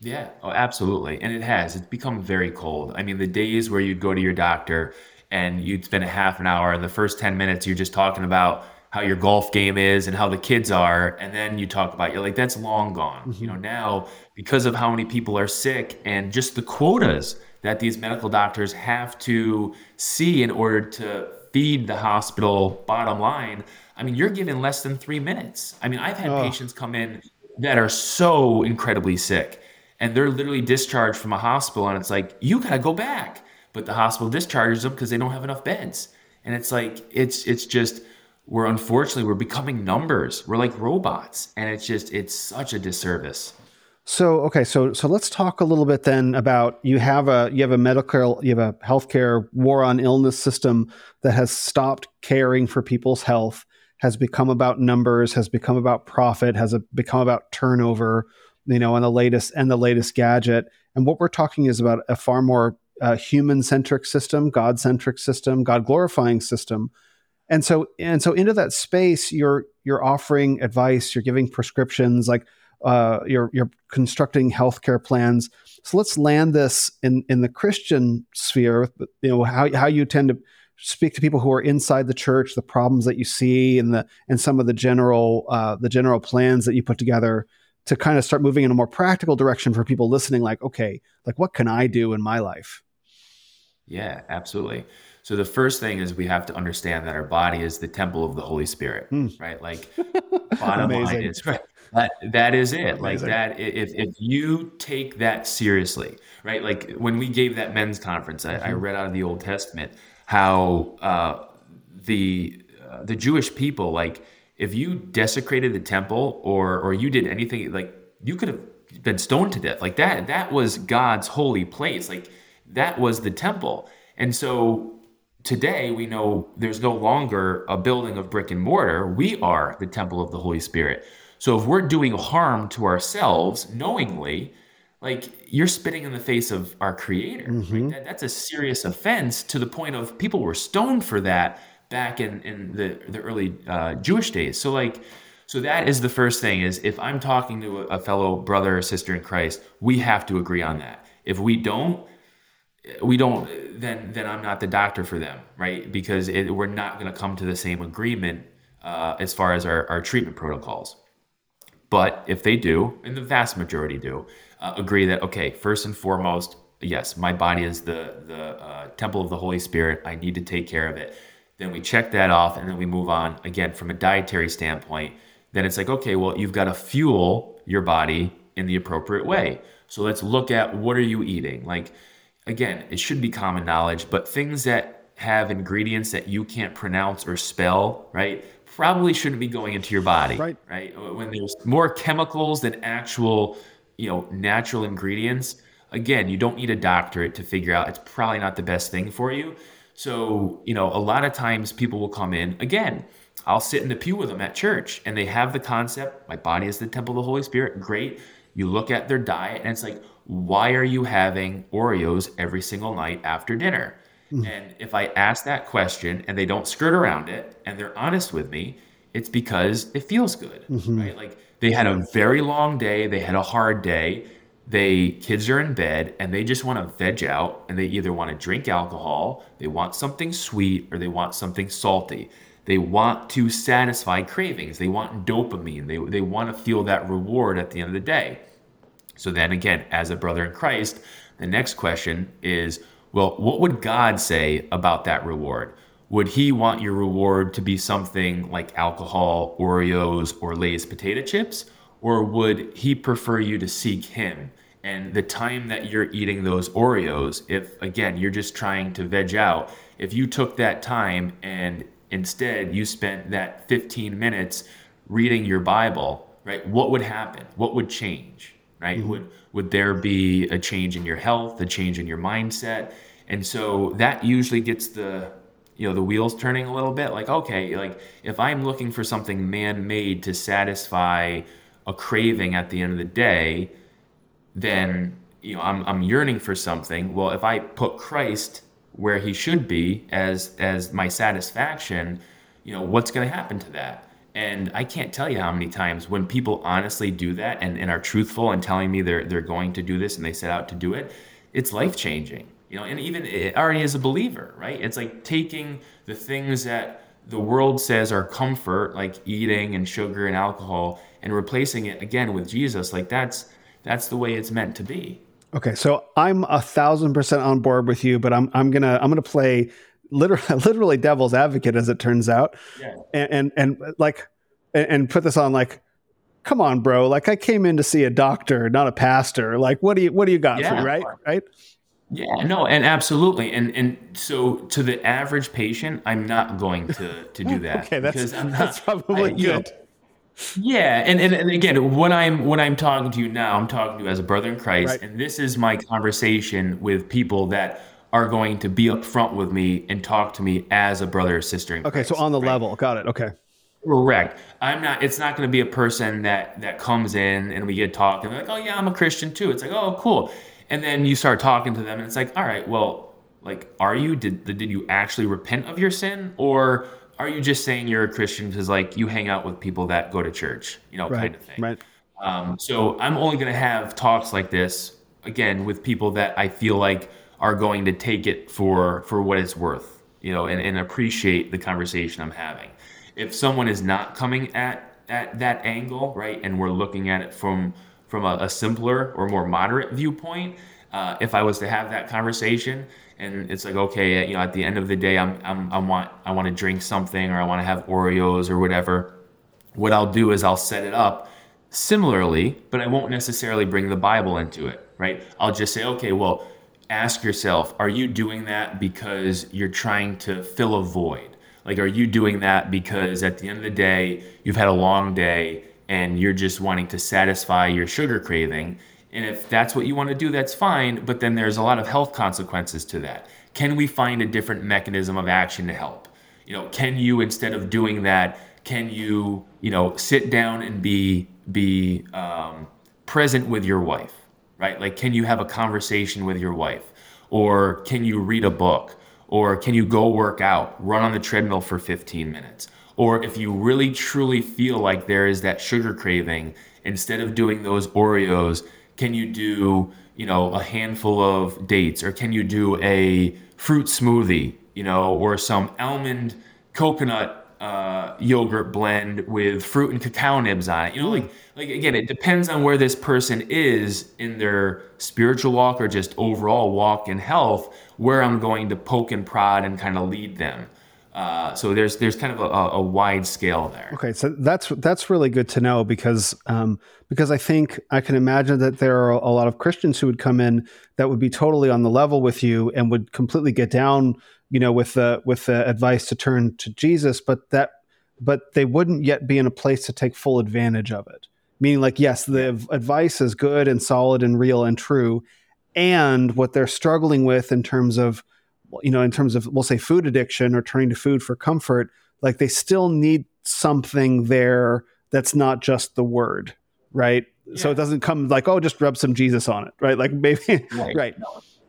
S3: Yeah, oh, absolutely. And it has. It's become very cold. I mean, the days where you'd go to your doctor and you'd spend a half an hour, and the first 10 minutes you're just talking about how your golf game is and how the kids are, and then you talk about you're like, that's long gone. You mm-hmm. know, now because of how many people are sick and just the quotas that these medical doctors have to see in order to feed the hospital bottom line. I mean, you're given less than three minutes. I mean, I've had
S1: Oh.
S3: patients come in that are so incredibly sick and they're literally discharged from a hospital and it's like you gotta go back but the hospital discharges them because they don't have enough beds and it's like it's it's just we're unfortunately we're becoming numbers we're like robots and it's just it's such a disservice
S1: So okay, so so let's talk a little bit then about you have a you have a medical you have a healthcare war on illness system that has stopped caring for people's health, has become about numbers, has become about profit, has a, become about turnover. you know, and the latest and the latest gadget. And what we're talking is about a far more uh, human centric system, God centric system, God glorifying system. And so and so into that space, you're you're offering advice, you're giving prescriptions, like uh, you're you're constructing healthcare plans. So let's land this in in the Christian sphere. You know how how you tend to speak to people who are inside the church, the problems that you see, and the and some of the general uh, the general plans that you put together to kind of start moving in a more practical direction for people listening. Like, okay, like what can I do in my life?
S3: Yeah, absolutely. So the first thing is we have to understand that our body is the temple of the Holy Spirit, mm. right? Like bottom line is right. That, that is it. Amazing. Like that if if you take that seriously, right? Like when we gave that men's conference, I, mm-hmm. I read out of the Old Testament how uh, the uh, the Jewish people like if you desecrated the temple or or you did anything like you could have been stoned to death like that that was God's holy place like that was the temple and so today we know there's no longer a building of brick and mortar. We are the temple of the Holy Spirit. So if we're doing harm to ourselves knowingly, like you're spitting in the face of our creator. Mm-hmm. Right? That, that's a serious offense to the point of people were stoned for that back in, in the, the early uh, Jewish days. So like, so that is the first thing is if I'm talking to a fellow brother or sister in Christ, we have to agree on that. If we don't, we don't then then i'm not the doctor for them right? Because it, we're not going to come to the same agreement uh, as far as our, our treatment protocols. But if they do and the vast majority do uh, agree that okay first and foremost yes my body is the the uh, temple of the holy spirit. I need to take care of it. Then we check that off and then we move on. Again from a dietary standpoint then it's like okay well you've got to fuel your body in the appropriate way. So let's look at what are you eating? Like again, it should be common knowledge, but things that have ingredients that you can't pronounce or spell, right? Probably shouldn't be going into your body, right? Right. When there's more chemicals than actual, you know, natural ingredients. Again, you don't need a doctorate to figure out it's probably not the best thing for you. So, you know, a lot of times people will come in again. I'll sit in the pew with them at church and they have the concept, my body is the temple of the Holy Spirit. Great. You look at their diet and it's like, why are you having Oreos every single night after dinner? Mm. And if I ask that question and they don't skirt around it and they're honest with me, it's because it feels good, mm-hmm. right? Like they had a very long day, they had a hard day. They kids are in bed and they just want to veg out and they either want to drink alcohol, they want something sweet or they want something salty. They want to satisfy cravings. They want dopamine. They, they want to feel that reward at the end of the day. So then again, as a brother in Christ, the next question is, well, what would God say about that reward? Would he want your reward to be something like alcohol, Oreos, or Lay's potato chips? Or would he prefer you to seek him? And the time that you're eating those Oreos, if again, you're just trying to veg out, if you took that time and instead you spent that 15 minutes reading your Bible, right, what would happen? What would change? Right? Mm-hmm. Would would there be a change in your health, a change in your mindset? And so that usually gets the you know the wheels turning a little bit like okay like if i'm looking for something man-made to satisfy a craving at the end of the day then you know i'm, I'm yearning for something well if i put christ where he should be as as my satisfaction you know what's going to happen to that and I can't tell you how many times when people honestly do that and, and are truthful and telling me they're they're going to do this and they set out to do it, it's life changing. You know, and even already as a believer, right? It's like taking the things that the world says are comfort, like eating and sugar and alcohol, and replacing it again with Jesus. Like that's that's the way it's meant to be.
S1: Okay, so I'm a thousand percent on board with you, but I'm I'm gonna I'm gonna play literally, literally devil's advocate as it turns out. Yeah. and, and, and like and, put this on like come on bro. Like i came in to see a doctor not a pastor. Like what do you what do you got yeah. for me? Right? Right?
S3: Yeah no and absolutely. And and so to the average patient i'm not going to to do that
S1: okay that's, not, that's probably I, good know,
S3: yeah, and, and, and again, when I'm when I'm talking to you now, I'm talking to you as a brother in Christ, right. and this is my conversation with people that are going to be upfront with me and talk to me as a brother or sister.
S1: okay, Christ, so on the right? level, got it. Okay.
S3: Correct. I'm not. It's not going to be a person that that comes in and we get talking. They're like, oh yeah, I'm a Christian too. It's like, oh cool. And then you start talking to them, and it's like, all right, well, like, are you? Did did you actually repent of your sin, or are you just saying you're a Christian because like you hang out with people that go to church, you know,
S1: right,
S3: kind of thing.
S1: Right.
S3: Um, so I'm only going to have talks like this again with people that I feel like are going to take it for for what it's worth, you know, and, and appreciate the conversation I'm having. If someone is not coming at at that angle, right, and we're looking at it from from a, a simpler or more moderate viewpoint, uh, if I was to have that conversation, and it's like, okay, you know, at the end of the day, I'm, I'm I want I want to drink something or I want to have Oreos or whatever. What I'll do is I'll set it up similarly, but I won't necessarily bring the Bible into it, right? I'll just say, okay, well, ask yourself, are you doing that because you're trying to fill a void? Like, are you doing that because at the end of the day, you've had a long day and you're just wanting to satisfy your sugar craving? And if that's what you want to do, that's fine. But then there's a lot of health consequences to that. Can we find a different mechanism of action to help? You know, can you instead of doing that, can you, you know, sit down and be be um, present with your wife, right? Like, can you have a conversation with your wife, or can you read a book, or can you go work out, run on the treadmill for 15 minutes? Or if you really truly feel like there is that sugar craving, instead of doing those Oreos, can you do, you know, a handful of dates or can you do a fruit smoothie, you know, or some almond coconut uh, yogurt blend with fruit and cacao nibs on it. You know, like like again, it depends on where this person is in their spiritual walk or just overall walk in health, where I'm going to poke and prod and kind of lead them. Uh, so there's there's kind of a, a, wide scale there.
S1: Okay, so that's that's really good to know because um, because I think I can imagine that there are a lot of Christians who would come in that would be totally on the level with you and would completely get down, you know, with the with the advice to turn to Jesus, but that but they wouldn't yet be in a place to take full advantage of it. Meaning, like, yes, the advice is good and solid and real and true, and what they're struggling with in terms of you know, in terms of we'll say food addiction or turning to food for comfort, like they still need something there that's not just the word, right? Yeah. So it doesn't come like, oh, just rub some Jesus on it, right? Like maybe, right. right.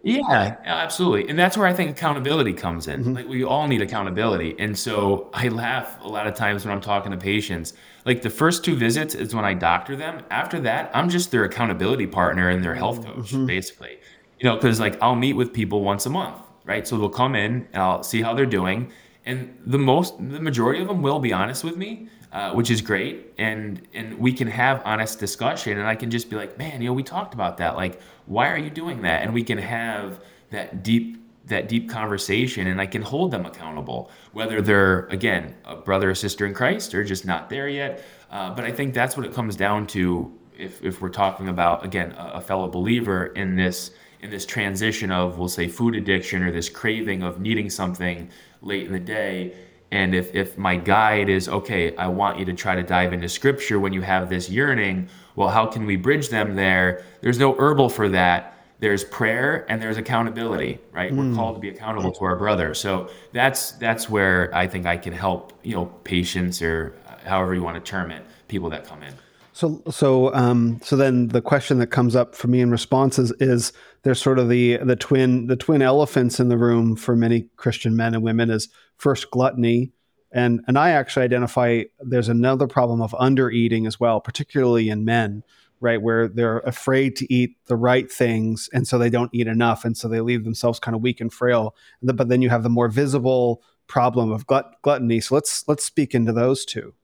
S3: Yeah, absolutely. And that's where I think accountability comes in. Mm-hmm. Like we all need accountability. And so I laugh a lot of times when I'm talking to patients. Like the first two visits is when I doctor them. After that, I'm just their accountability partner and their health coach, mm-hmm. basically. You know, because like I'll meet with people once a month right? So they'll come in and I'll see how they're doing. And the most, the majority of them will be honest with me, uh, which is great. And and we can have honest discussion, and I can just be like, man, you know, we talked about that. Like, why are you doing that? And we can have that deep that deep conversation and I can hold them accountable, whether they're, again, a brother or sister in Christ or just not there yet. Uh, but I think that's what it comes down to if, if we're talking about, again, a, a fellow believer in this in this transition of we'll say food addiction or this craving of needing something late in the day. And if, if my guide is okay i want you to try to dive into scripture when you have this yearning well how can we bridge them there? There's no herbal for that there's prayer and there's accountability right? Mm. we're called to be accountable to our brother. So that's that's where i think i can help you know patients or however you want to term it people that come in.
S1: So, so, um, so then the question that comes up for me in responses is there's sort of the the twin the twin elephants in the room for many Christian men and women is first gluttony, and and I actually identify there's another problem of under eating as well, particularly in men, right, where they're afraid to eat the right things, and so they don't eat enough, and so they leave themselves kind of weak and frail. But then you have the more visible problem of glut- gluttony. So let's let's speak into those two.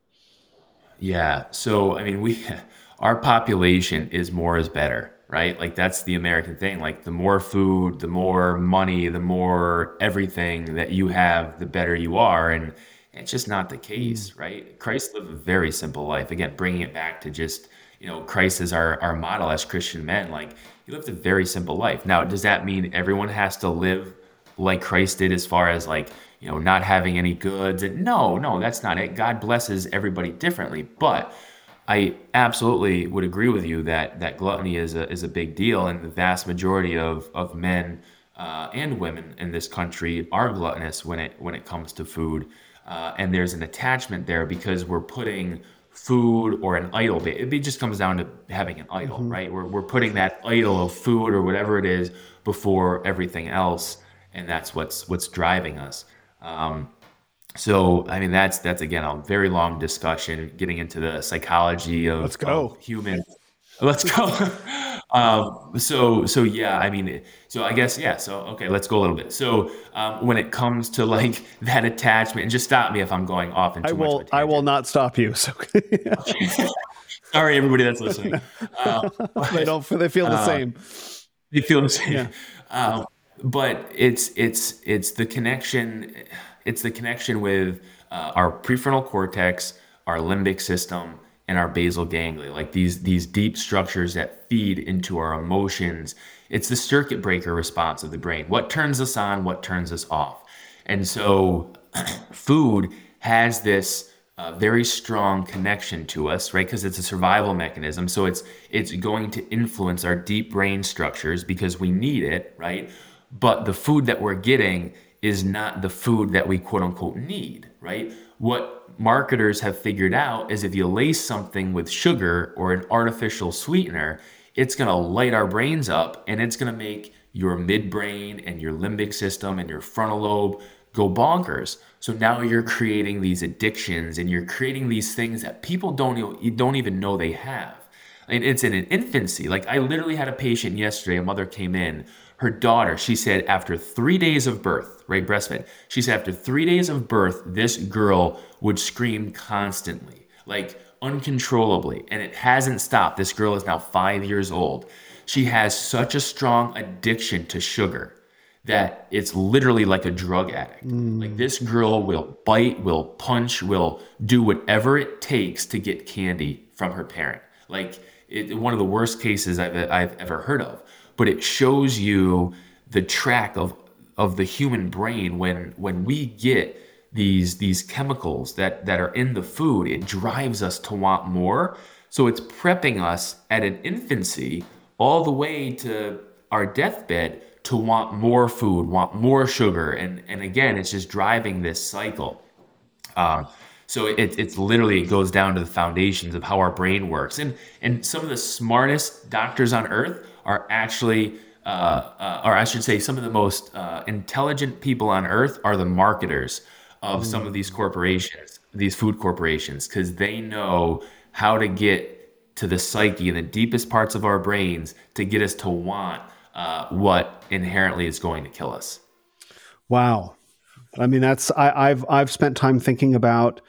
S3: Yeah. So, I mean, we, our population is more is better, right? Like that's the American thing. Like the more food, the more money, the more everything that you have, the better you are. And it's just not the case, mm. right? Christ lived a very simple life. Again, bringing it back to just, you know, Christ is our, our model as Christian men. Like he lived a very simple life. Now, does that mean everyone has to live like Christ did as far as like, you know, not having any goods. And no, no, that's not it. God blesses everybody differently. But I absolutely would agree with you that that gluttony is a is a big deal, and the vast majority of of men uh, and women in this country are gluttonous when it when it comes to food. uh, and there's an attachment there because we're putting food or an idol. It just comes down to having an idol, mm-hmm. right? We're, we're putting that idol of food or whatever it is before everything else, and that's what's what's driving us. Um, so I mean that's that's again a very long discussion getting into the psychology of,
S1: Let's go.
S3: Of human. Let's go. um, so so yeah, I mean, so I guess yeah. So okay, let's go a little bit. So um, when it comes to like that attachment, and just stop me if I'm going off into
S1: I will. I will not stop you. So.
S3: Sorry, everybody that's listening.
S1: Uh, they don't. They feel the uh, same.
S3: They feel the same. Yeah. Um, but it's it's it's the connection it's the connection with uh, our prefrontal cortex our limbic system and our basal ganglia like these these deep structures that feed into our emotions it's the circuit breaker response of the brain what turns us on what turns us off and so food has this uh, very strong connection to us, right? Because it's a survival mechanism. So it's it's going to influence our deep brain structures because we need it, right? but the food that we're getting is not the food that we quote unquote need, right? What marketers have figured out is if you lace something with sugar or an artificial sweetener, it's going to light our brains up and it's going to make your midbrain and your limbic system and your frontal lobe go bonkers. So now you're creating these addictions and you're creating these things that people don't don't even know they have. And it's in an infancy. Like I literally had a patient yesterday, a mother came in her daughter, she said, after three days of birth, right, breastfed, she said, after three days of birth, this girl would scream constantly, like uncontrollably. And it hasn't stopped. This girl is now five years old. She has such a strong addiction to sugar that it's literally like a drug addict. Mm. Like this girl will bite, will punch, will do whatever it takes to get candy from her parent. Like it, one of the worst cases I've, I've ever heard of but it shows you the track of of the human brain when when we get these these chemicals that that are in the food. It drives us to want more. So it's prepping us at an infancy all the way to our deathbed to want more food want more sugar. And and again it's just driving this cycle. Um, so it, it's literally it goes down to the foundations of how our brain works. And and some of the smartest doctors on earth are actually, uh, uh, or I should say, some of the most uh, intelligent people on earth are the marketers of mm. some of these corporations, these food corporations, because they know how to get to the psyche and the deepest parts of our brains to get us to want uh, what inherently is going to kill us.
S1: Wow. I mean, that's I, I've I've spent time thinking about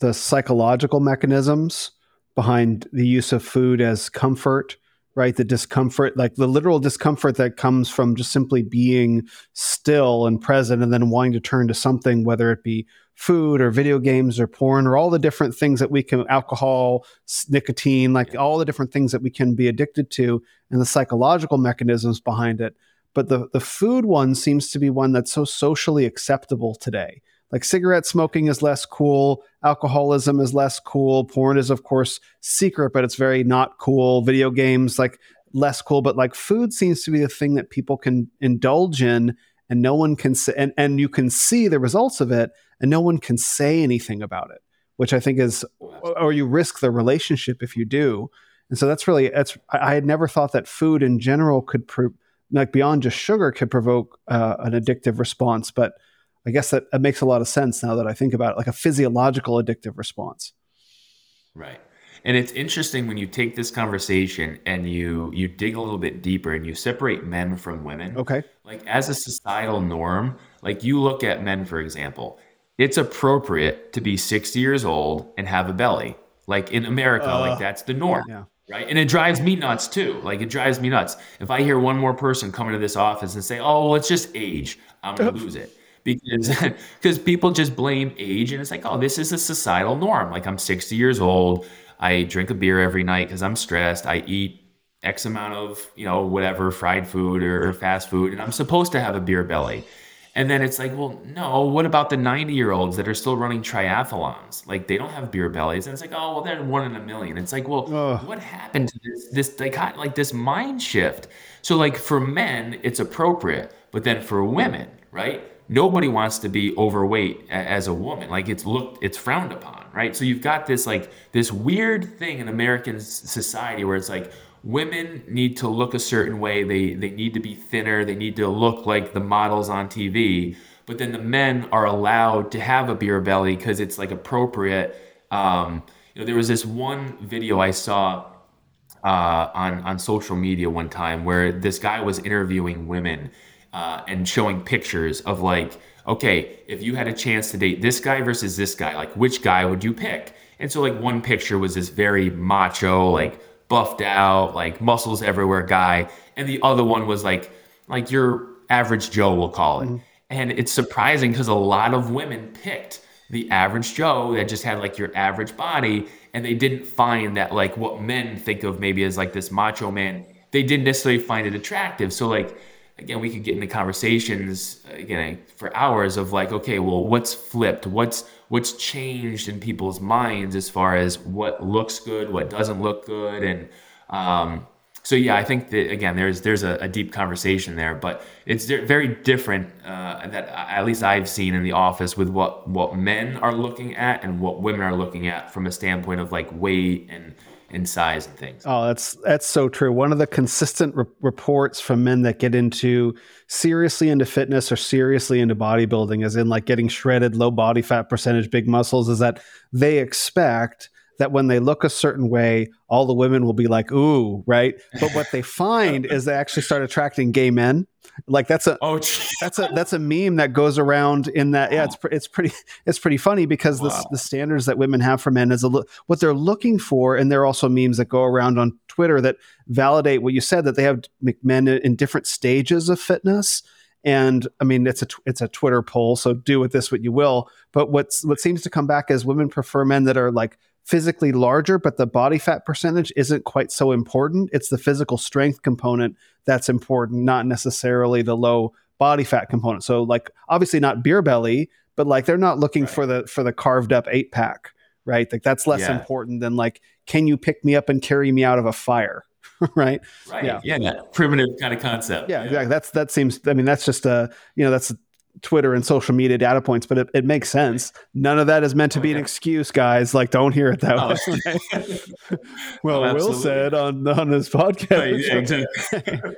S1: the psychological mechanisms behind the use of food as comfort right? The discomfort, like the literal discomfort that comes from just simply being still and present and then wanting to turn to something, whether it be food or video games or porn or all the different things that we can, alcohol, nicotine, like all the different things that we can be addicted to and the psychological mechanisms behind it. But the, the food one seems to be one that's so socially acceptable today like cigarette smoking is less cool. Alcoholism is less cool. Porn is of course secret but it's very not cool. Video games like less cool. But like food seems to be the thing that people can indulge in and no one can say and, and you can see the results of it and no one can say anything about it which i think is or you risk the relationship if you do. And so that's really that's i had never thought that food in general could pro- like beyond just sugar could provoke uh, an addictive response but I guess that, that makes a lot of sense now that I think about it, like a physiological addictive response.
S3: Right. And it's interesting when you take this conversation and you you dig a little bit deeper and you separate men from women.
S1: Okay.
S3: Like as a societal norm, like you look at men for example, it's appropriate to be 60 years old and have a belly. Like in America, uh, like that's the norm. Yeah. Right. And it drives me nuts too. Like it drives me nuts. If I hear one more person come into this office and say, "Oh, well, it's just age," I'm gonna lose it because because people just blame age and it's like oh this is a societal norm. Like i'm 60 years old i drink a beer every night because i'm stressed i eat x amount of you know whatever fried food or fast food and i'm supposed to have a beer belly. And then it's like well no what about the 90 year olds that are still running triathlons? Like they don't have beer bellies. And it's like oh well they're one in a million. It's like well Ugh. what happened to this this they got like this mind shift? So like for men it's appropriate but then for women right nobody wants to be overweight as a woman. Like it's looked, it's frowned upon, right? So you've got this like this weird thing in American society where it's like women need to look a certain way. They they need to be thinner. They need to look like the models on TV. But then the men are allowed to have a beer belly because it's like appropriate. Um, you know, there was this one video I saw uh, on on social media one time where this guy was interviewing women uh, and showing pictures of like, okay, if you had a chance to date this guy versus this guy, like which guy would you pick? And so like one picture was this very macho, like buffed out, like muscles everywhere guy, and the other one was like like your average Joe, we'll call it. Mm-hmm. And it's surprising because a lot of women picked the average Joe that just had like your average body, and they didn't find that like what men think of maybe as like this macho man. They didn't necessarily find it attractive. So like again, we could get into conversations again for hours of like, okay, well, what's flipped? What's what's changed in people's minds as far as what looks good, what doesn't look good, and um, so yeah, I think that again, there's there's a, a deep conversation there, but it's very different uh, that at least I've seen in the office with what what men are looking at and what women are looking at from a standpoint of like weight and in size and things.
S1: Oh, that's that's so true. One of the consistent re- reports from men that get into seriously into fitness or seriously into bodybuilding, as in like getting shredded, low body fat percentage, big muscles, is that they expect that when they look a certain way, all the women will be like, ooh, right? But what they find is they actually start attracting gay men. Like that's a oh, that's a that's a meme that goes around in that yeah it's it's pretty it's pretty funny because wow. the the standards that women have for men is a lo- what they're looking for and there are also memes that go around on Twitter that validate what you said that they have men in different stages of fitness and I mean it's a it's a Twitter poll so do with this what you will but what's what seems to come back is women prefer men that are like physically larger, but the body fat percentage isn't quite so important. It's the physical strength component that's important, not necessarily the low body fat component. So like obviously not beer belly, but like they're not looking right. for the for the carved up eight pack, right? Like that's less yeah. important than like can you pick me up and carry me out of a fire? right?
S3: Right. Yeah. Yeah. Primitive kind of concept.
S1: Yeah, yeah. That's that seems. I mean, that's just a you know that's Twitter and social media data points, but it, it makes sense. None of that is meant to be an excuse, guys. Like, don't hear it that oh. way. well, oh, Will said on on his podcast.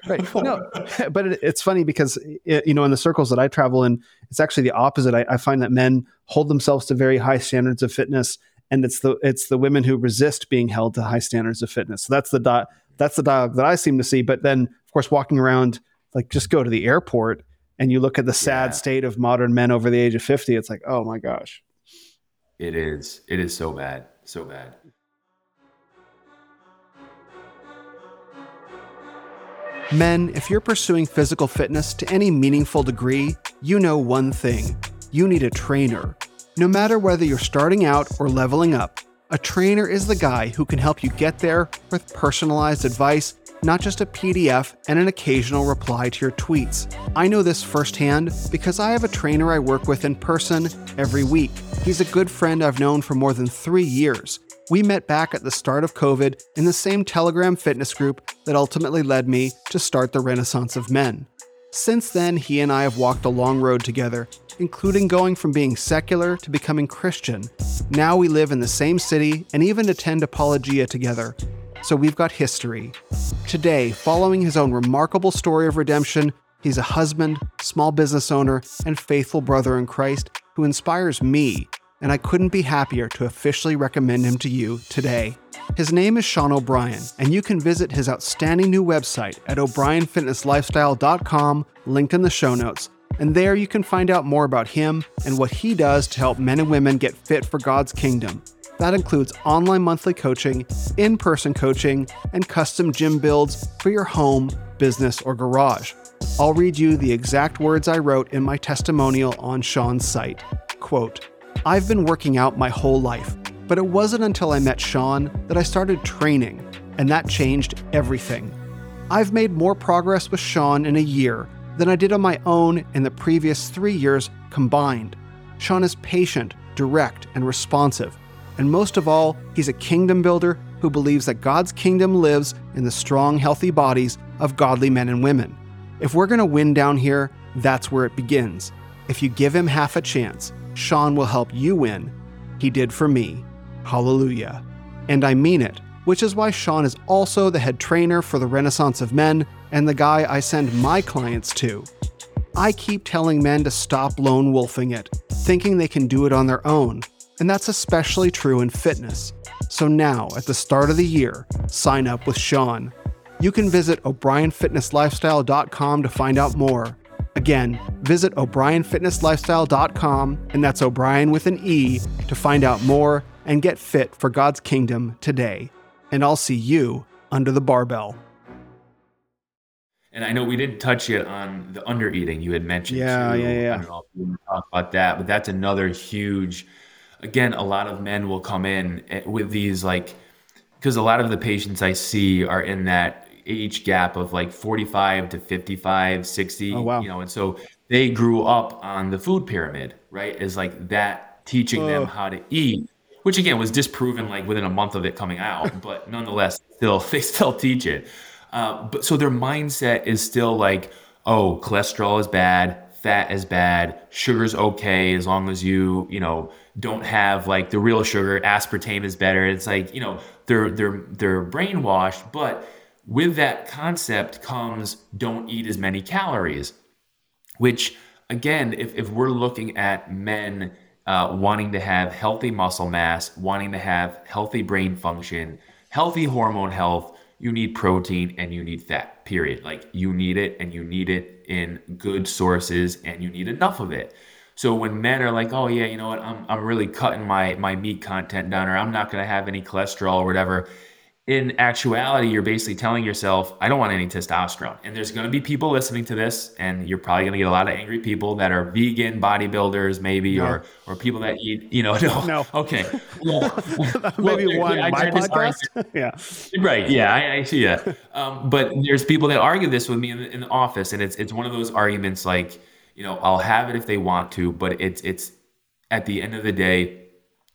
S1: Right, right. No, but it, it's funny because it, you know in the circles that I travel in, it's actually the opposite. I, I find that men hold themselves to very high standards of fitness, and it's the it's the women who resist being held to high standards of fitness. So that's the di- that's the dialogue that I seem to see. But then, of course, walking around, like just go to the airport and you look at the sad yeah. state of modern men over the age of 50 it's like oh my gosh.
S3: It is. It is so bad. So bad.
S1: Men if you're pursuing physical fitness to any meaningful degree you know one thing. You need a trainer. No matter whether you're starting out or leveling up a trainer is the guy who can help you get there with personalized advice not just a PDF and an occasional reply to your tweets. I know this firsthand because I have a trainer I work with in person every week. He's a good friend I've known for more than three years. We met back at the start of COVID in the same Telegram fitness group that ultimately led me to start the Renaissance of Men. Since then, he and I have walked a long road together, including going from being secular to becoming Christian. Now we live in the same city and even attend Apologia together, so we've got history. Today, following his own remarkable story of redemption, he's a husband, small business owner, and faithful brother in Christ who inspires me, and I couldn't be happier to officially recommend him to you today. His name is Sean O'Brien, and you can visit his outstanding new website at o'brienfitnesslifestyle.com, linked in the show notes. And there you can find out more about him and what he does to help men and women get fit for God's kingdom. That includes online monthly coaching, in person coaching, and custom gym builds for your home, business, or garage. I'll read you the exact words I wrote in my testimonial on Sean's site. Quote, I've been working out my whole life, but it wasn't until I met Sean that I started training, and that changed everything. I've made more progress with Sean in a year than I did on my own in the previous three years combined. Sean is patient, direct, and responsive and most of all, he's a kingdom builder who believes that God's kingdom lives in the strong, healthy bodies of godly men and women. If we're going to win down here, that's where it begins. If you give him half a chance, Sean will help you win. He did for me. Hallelujah. And I mean it, which is why Sean is also the head trainer for the Renaissance of Men and the guy I send my clients to. I keep telling men to stop lone wolfing it, thinking they can do it on their own, and that's especially true in fitness. So now, at the start of the year, sign up with Sean. You can visit o'brienfitnesslifestyle.com to find out more. Again, visit o'brienfitnesslifestyle.com, and that's O'Brien with an E, to find out more and get fit for God's kingdom today. And I'll see you under the barbell.
S3: And I know we didn't touch yet on the under eating you had mentioned.
S1: Yeah,
S3: too.
S1: yeah, yeah.
S3: I don't know if you want to talk about that, but that's another huge. Again, a lot of men will come in eh, with these like, because a lot of the patients I see are in that age gap of like 45 to 55, 60.
S1: Oh, wow.
S3: You know, and so they grew up on the food pyramid, right? Is like that teaching them how to eat, which again was disproven like within a month of it coming out, but nonetheless, still they still teach it. Uh, but so their mindset is still like, oh, cholesterol is bad, fat is bad, sugar's okay as long as you, you know, don't have like the real sugar. Aspartame is better. It's like you know they're they're they're brainwashed, but with that concept comes don't eat as many calories which again if, if we're looking at men uh, wanting to have healthy muscle mass wanting to have healthy brain function healthy hormone health you need protein and you need fat period like you need it and you need it in good sources and you need enough of it so when men are like oh yeah you know what i'm, I'm really cutting my my meat content down or i'm not going to have any cholesterol or whatever in actuality, you're basically telling yourself, I don't want any testosterone. And there's going to be people listening to this, and you're probably going to get a lot of angry people that are vegan bodybuilders, maybe, or or people that eat, you know, no.
S1: No.
S3: Okay. Well,
S1: Maybe
S3: well,
S1: one
S3: I
S1: my podcast. yeah.
S3: Right. Yeah, I, I see that. Um, but there's people that argue this with me in the, in the office, and it's it's one of those arguments like, you know, I'll have it if they want to, but it's it's at the end of the day,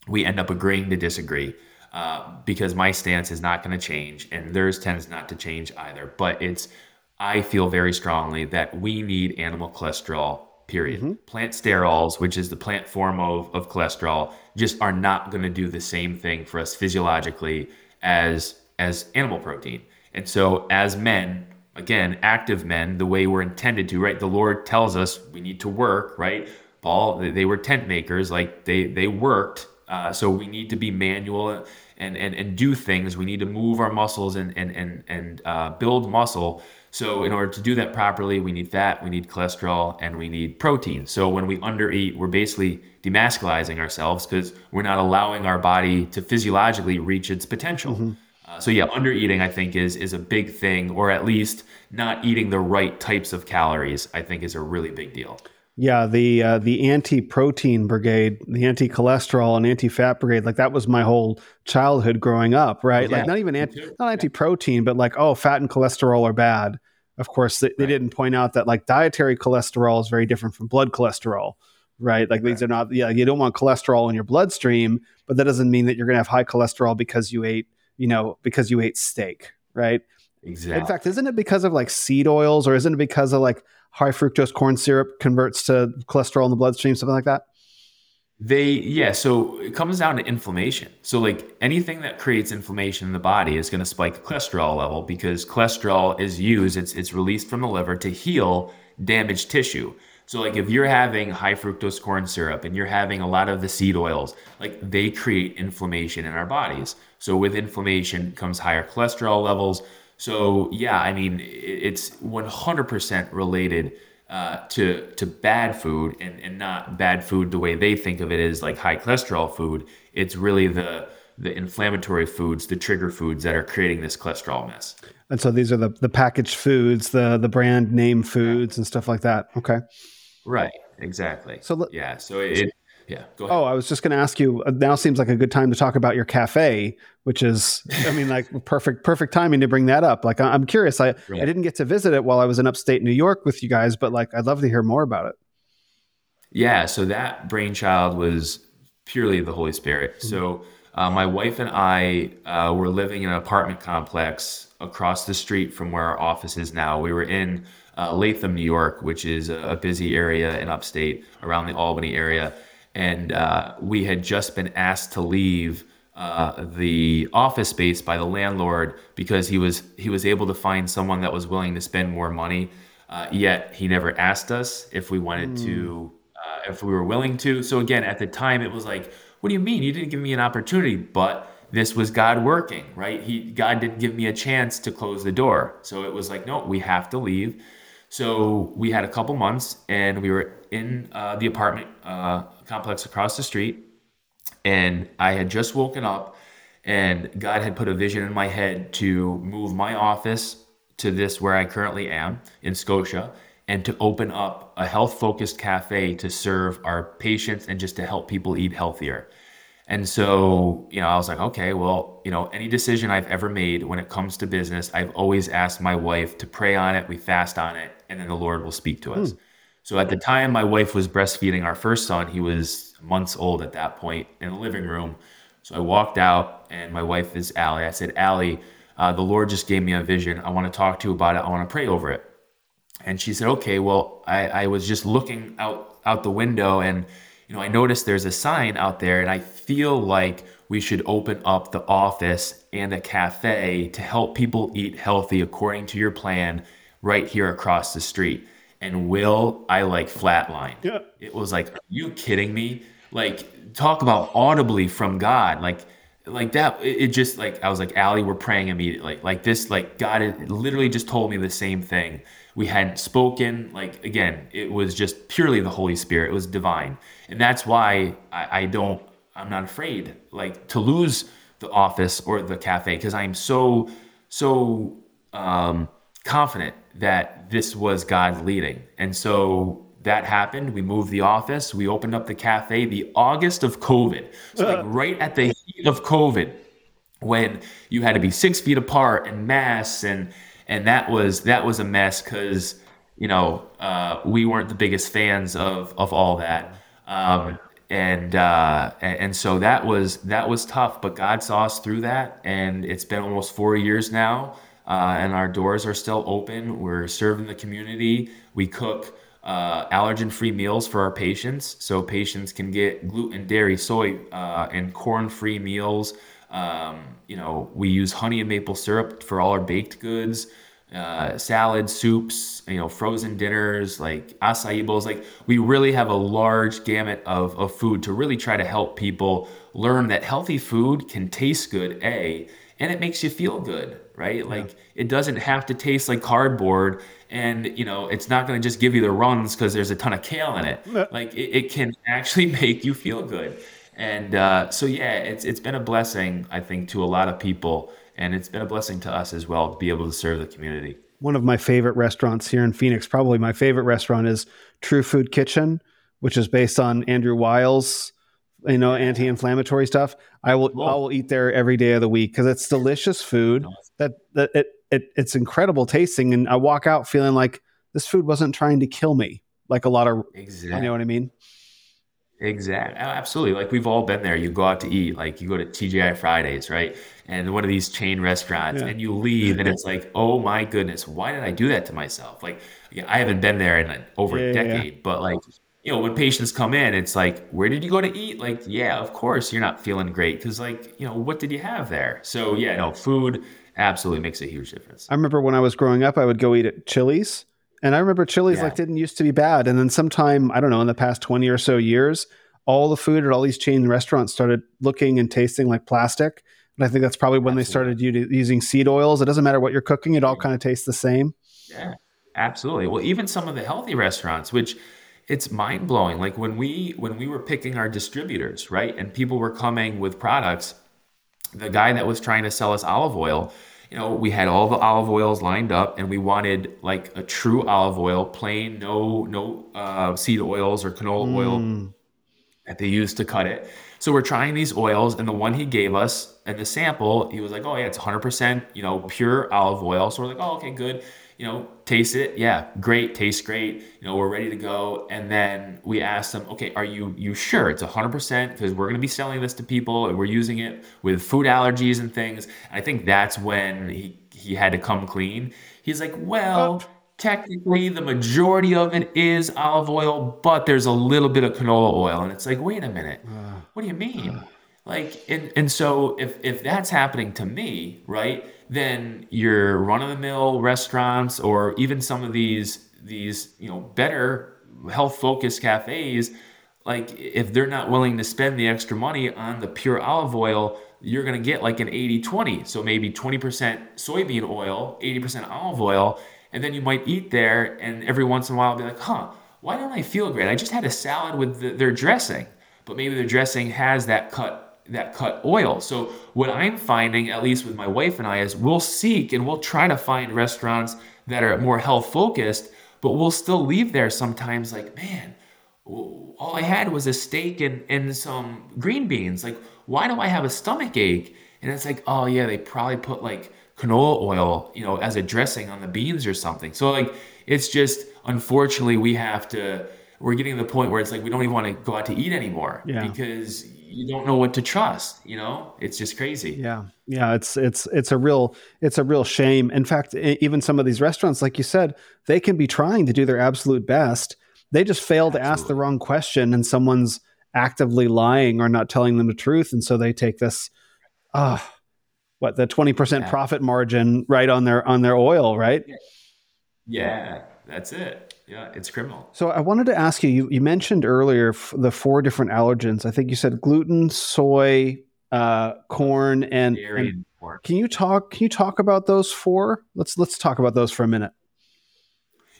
S3: we end up agreeing to disagree uh, because my stance is not going to change, and theirs tends not to change either. But it's I feel very strongly that we need animal cholesterol. Period. Plant sterols, which is the plant form of, of cholesterol, just are not going to do the same thing for us physiologically as as animal protein. And so, as men, again, active men, the way we're intended to, right? The Lord tells us we need to work, right? Paul, they- were tent makers, like they they worked. Uh, so we need to be manual and, and and do things. We need to move our muscles and and and and uh, build muscle. So in order to do that properly, we need fat, we need cholesterol, and we need protein. So when we undereat, we're basically demasculizing ourselves because we're not allowing our body to physiologically reach its potential. Uh, so yeah, under eating I think is is a big thing, or at least not eating the right types of calories. I think is a really big deal.
S1: Yeah, the uh, the anti-protein brigade, the anti-cholesterol and anti-fat brigade, like that was my whole childhood growing up, right?
S3: Yeah,
S1: like not even anti not anti protein, but like oh, fat and cholesterol are bad. Of course, they, they
S3: Right.
S1: didn't point out that like dietary cholesterol is very different from blood cholesterol, right? Like these are not. Yeah, you don't want cholesterol in your bloodstream, but that doesn't mean that you're going to have high cholesterol because you ate, you know, because you ate steak, right?
S3: Exactly.
S1: In fact, isn't it because of like seed oils or isn't it because of like high fructose corn syrup converts to cholesterol in the bloodstream, something like that?
S3: They yeah, so it comes down to inflammation. So like anything that creates inflammation in the body is going to spike the cholesterol level because cholesterol is used, it's it's released from the liver to heal damaged tissue. So like if you're having high fructose corn syrup and you're having a lot of the seed oils, like they create inflammation in our bodies. So with inflammation comes higher cholesterol levels. So yeah, I mean it's 100% related uh, to to bad food and, and not bad food the way they think of it is like high cholesterol food. It's really the the inflammatory foods, the trigger foods that are creating this cholesterol mess.
S1: And so these are the the packaged foods, the the brand name foods and stuff like that. Okay.
S3: Right. Exactly.
S1: So
S3: yeah. So it, it yeah. Go ahead.
S1: Oh, I was just going to ask you. uh, Now seems like a good time to talk about your cafe, which is, I mean, like perfect, perfect timing to bring that up. Like, I'm curious. I I didn't get to visit it while I was in upstate New York with you guys, but like, I'd love to hear more about it.
S3: Yeah, so that brainchild was purely the Holy Spirit. So Uh, my wife and I uh, were living in an apartment complex across the street from where our office is now. We were in uh, Latham, New York, which is a, a busy area in upstate around the Albany area. And uh, we had just been asked to leave uh, the office space by the landlord because he was he was able to find someone that was willing to spend more money. Uh, yet he never asked us if we wanted mm. to, uh, if we were willing to. So again, at the time, it was like, "What do you mean? You didn't give me an opportunity?" But this was God working, right? He God didn't give me a chance to close the door. So it was like, no, we have to leave. So we had a couple months, and we were in uh, the apartment uh, complex across the street. And I had just woken up, and God had put a vision in my head to move my office to this where I currently am in Scotia and to open up a health focused cafe to serve our patients and just to help people eat healthier. And so, you know, I was like, okay, well, you know, any decision I've ever made when it comes to business, I've always asked my wife to pray on it, we fast on it, and then the Lord will speak to us. Hmm. So at the time my wife was breastfeeding our first son, he was months old at that point in the living room. So I walked out, and my wife is Allie. I said, Allie, uh, the Lord just gave me a vision. I want to talk to you about it. I want to pray over it. And she said, Okay, well, I, I was just looking out out the window, and you know, I noticed there's a sign out there, and I feel like we should open up the office and a cafe to help people eat healthy according to your plan right here across the street and Will, I like flatline. Yeah. It was like, are you kidding me? Like, talk about audibly from God. Like, like that, it, just like, I was like, Allie, we're praying immediately. Like this, like God literally just told me the same thing. We hadn't spoken. Like, again, it was just purely the Holy Spirit. It was divine. And that's why I, I don't, I'm not afraid like to lose the office or the cafe because I'm so, so, um, confident that this was God's leading. And so that happened. We moved the office. We opened up the cafe the August of COVID. So like right at the heat of COVID, when you had to be six feet apart and masks and and that was that was a mess because you know uh, we weren't the biggest fans of of all that. Um, and uh, and so that was that was tough, but God saw us through that, and it's been almost four years now uh, and our doors are still open. We're serving the community. We cook uh, allergen free meals for our patients so patients can get gluten, dairy, soy, uh, and corn free meals. Um, you know, we use honey and maple syrup for all our baked goods. Uh, salads, soups, you know, frozen dinners, like acai bowls. Like we really have a large gamut of, of food to really try to help people learn that healthy food can taste good, A, and it makes you feel good right? Like it doesn't have to taste like cardboard and you know it's not going to just give you the runs because there's a ton of kale in it. Like it, it can actually make you feel good. And uh, so yeah it's it's been a blessing i think to a lot of people and it's been a blessing to us as well to be able to serve the community.
S1: One of my favorite restaurants here in phoenix probably my favorite restaurant is true food kitchen which is based on andrew weil's you know anti-inflammatory stuff i will i will eat there every day of the week because it's delicious food that that it, it it's incredible tasting and i walk out feeling like this food wasn't trying to kill me like a lot of exactly. you know what i mean
S3: Exactly. Absolutely. Like we've all been there. You go out to eat, like you go to TGI Fridays, right? And one of these chain restaurants, yeah. and you leave, and it's like, oh my goodness, why did I do that to myself? Like, I haven't been there in over yeah, a decade, yeah. but like you know, when patients come in, it's like, where did you go to eat? Like, yeah, of course you're not feeling great because, like, you know, what did you have there? So, yeah, no, food absolutely makes a huge difference.
S1: I remember when I was growing up, I would go eat at Chili's, and I remember Chili's yeah. like didn't used to be bad, and then sometime I don't know in the past twenty or so years, all the food at all these chain restaurants started looking and tasting like plastic. And I think that's probably when absolutely. they started using seed oils. It doesn't matter what you're cooking; it all kind of tastes the same.
S3: Yeah, absolutely. Well, even some of the healthy restaurants, which it's mind blowing. Like when we when we were picking our distributors, right, and people were coming with products, the guy that was trying to sell us olive oil, you know, we had all the olive oils lined up, and we wanted like a true olive oil, plain, no no uh, seed oils or canola mm. oil that they used to cut it. So we're trying these oils, and the one he gave us and the sample, he was like, "Oh yeah, it's 100%, you know, pure olive oil." So we're like, "Oh, okay, good." You know, taste it. Yeah, great, tastes great. You know, we're ready to go. And then we ask them, okay, are you you sure it's 100% because we're going to be selling this to people and we're using it with food allergies and things. I think that's when he he had to come clean. He's like, well, oh. technically the majority of it is olive oil, but there's a little bit of canola oil. And it's like, wait a minute. Ah. What do you mean? Ah. Like, and, and so if, if that's happening to me, right, then your run of the mill restaurants or even some of these, these, you know, better health focused cafes, like if they're not willing to spend the extra money on the pure olive oil, you're going to get like an 80 20. So maybe 20% soybean oil, 80% olive oil. And then you might eat there and every once in a while be like, huh, why don't I feel great? I just had a salad with the, their dressing, but maybe their dressing has that cut that cut oil. So what I'm finding, at least with my wife and I, is we'll seek and we'll try to find restaurants that are more health focused, but we'll still leave there sometimes like, man, all I had was a steak and, and some green beans. Like, why do I have a stomach ache? And it's like, oh yeah, they probably put like canola oil, you know, as a dressing on the beans or something. So like, it's just unfortunately we have to. We're getting to the point where it's like we don't even want to go out to eat anymore
S1: Yeah.
S3: because you don't know what to trust. You know, it's just crazy.
S1: Yeah, yeah, it's it's it's a real it's a real shame. In fact, even some of these restaurants, like you said, they can be trying to do their absolute best. They just fail to ask the wrong question, and someone's actively lying or not telling them the truth, and so they take this, ah, what the twenty percent
S3: Yeah.
S1: profit margin right on their on their oil, right?
S3: Yeah, that's it. Yeah, it's criminal.
S1: So I wanted to ask you. You, you mentioned earlier f- the four different allergens. I think you said gluten, soy, uh, corn, and,
S3: Dairy
S1: and
S3: pork.
S1: Can you talk? Can you talk about those four? Let's let's talk about those for a minute.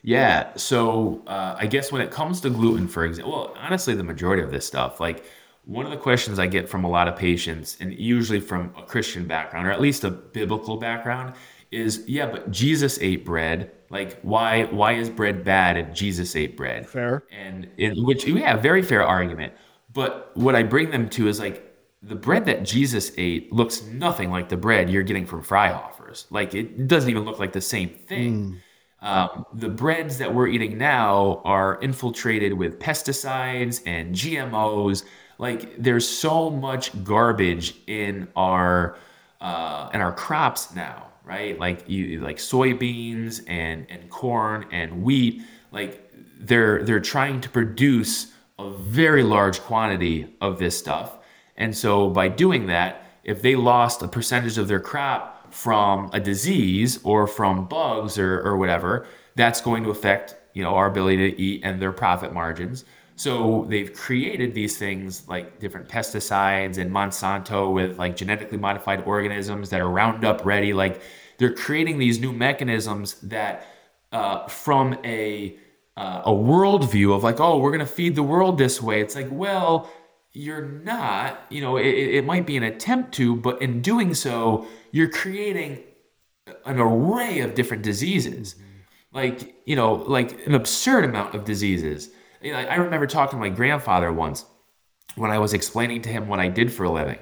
S3: Yeah. So uh, I guess when it comes to gluten, for example, well, honestly, the majority of this stuff, like one of the questions I get from a lot of patients, and usually from a Christian background or at least a biblical background, is yeah, but Jesus ate bread. Like, why why is bread bad and Jesus ate bread?
S1: Fair.
S3: and in which we have very fair argument. But what I bring them to is like the bread that Jesus ate looks nothing like the bread you're getting from Freihofer's. Like it doesn't even look like the same thing. Um, the breads that we're eating now are infiltrated with pesticides and GMOs. Like there's so much garbage in our uh, in our crops now, right? Like you like soybeans and and corn and wheat. Like they're they're trying to produce a very large quantity of this stuff, and so by doing that, if they lost a percentage of their crop from a disease or from bugs or, or whatever, that's going to affect you know our ability to eat and their profit margins. So they've created these things like different pesticides and Monsanto with like genetically modified organisms that are Roundup ready. Like they're creating these new mechanisms that, uh, from a uh, a worldview of like, oh, we're gonna feed the world this way. It's like, well, you're not. You know, it, it it might be an attempt to, but in doing so, you're creating an array of different diseases like you know like an absurd amount of diseases you know, i remember talking to my grandfather once when i was explaining to him what i did for a living.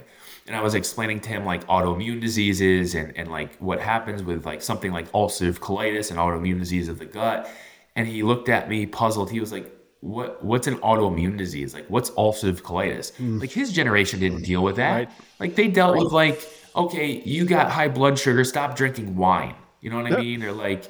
S3: And i was explaining to him like autoimmune diseases and, and like what happens with like something like ulcerative colitis and autoimmune disease of the gut. And he looked at me puzzled. He was like what what's an autoimmune disease? Like what's ulcerative colitis? Mm. Like his generation didn't deal with that.
S1: Right.
S3: like they dealt with like okay you got high blood sugar. Stop drinking wine. You know what i mean? Or like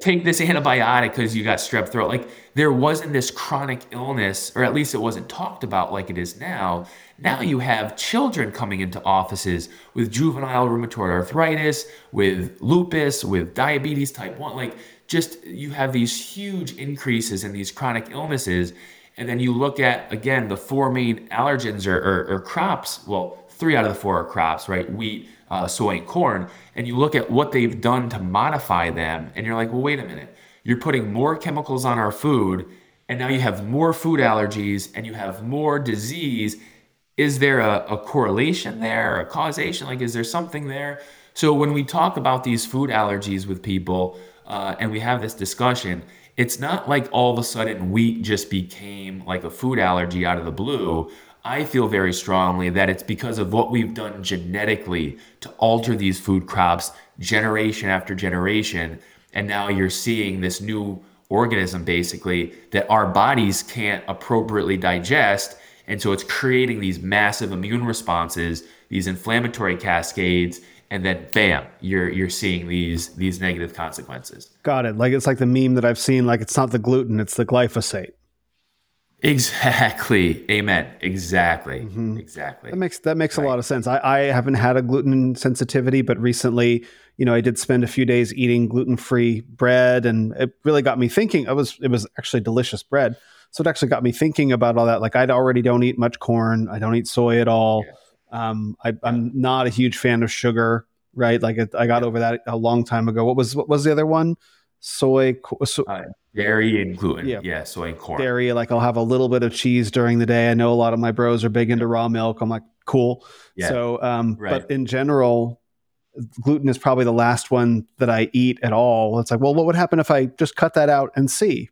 S3: take this antibiotic because you got strep throat. Like there wasn't this chronic illness or at least it wasn't talked about like it is now. Now you have children coming into offices with juvenile rheumatoid arthritis with lupus with diabetes type 1 like just you have these huge increases in these chronic illnesses. And then you look at again the four main allergens or, or, or crops. Well three out of the four are crops right? Wheat uh, soy and corn and you look at what they've done to modify them and you're like well wait a minute. You're putting more chemicals on our food and now you have more food allergies and you have more disease. Is there a, a correlation there a causation? Like is there something there? So when we talk about these food allergies with people uh, and we have this discussion it's not like all of a sudden wheat just became like a food allergy out of the blue I feel very strongly that it's because of what we've done genetically to alter these food crops generation after generation. and now you're seeing this new organism basically that our bodies can't appropriately digest. And so it's creating these massive immune responses these inflammatory cascades and then bam you're you're seeing these these negative consequences.
S1: Got it. Like it's like the meme that i've seen like it's not the gluten it's the glyphosate
S3: Exactly. Amen. Exactly. Mm-hmm. Exactly.
S1: That makes that makes right. a lot of sense. I, I haven't had a gluten sensitivity, but recently, you know, I did spend a few days eating gluten free bread, and it really got me thinking. It was it was actually delicious bread, so it actually got me thinking about all that. Like I already don't eat much corn. I don't eat soy at all. Yeah. Um, I, am not a huge fan of sugar. Right. Like it, I got yeah. over that a long time ago. What was what was the other one? Soy. So,
S3: uh, Dairy and gluten. Yeah. yeah. Soy and corn.
S1: Dairy, like I'll have a little bit of cheese during the day. I know a lot of my bros are big into raw milk. I'm like, cool. Yeah. So, um, right. but in general, gluten is probably the last one that I eat at all. It's like, well, what would happen if I just cut that out and see?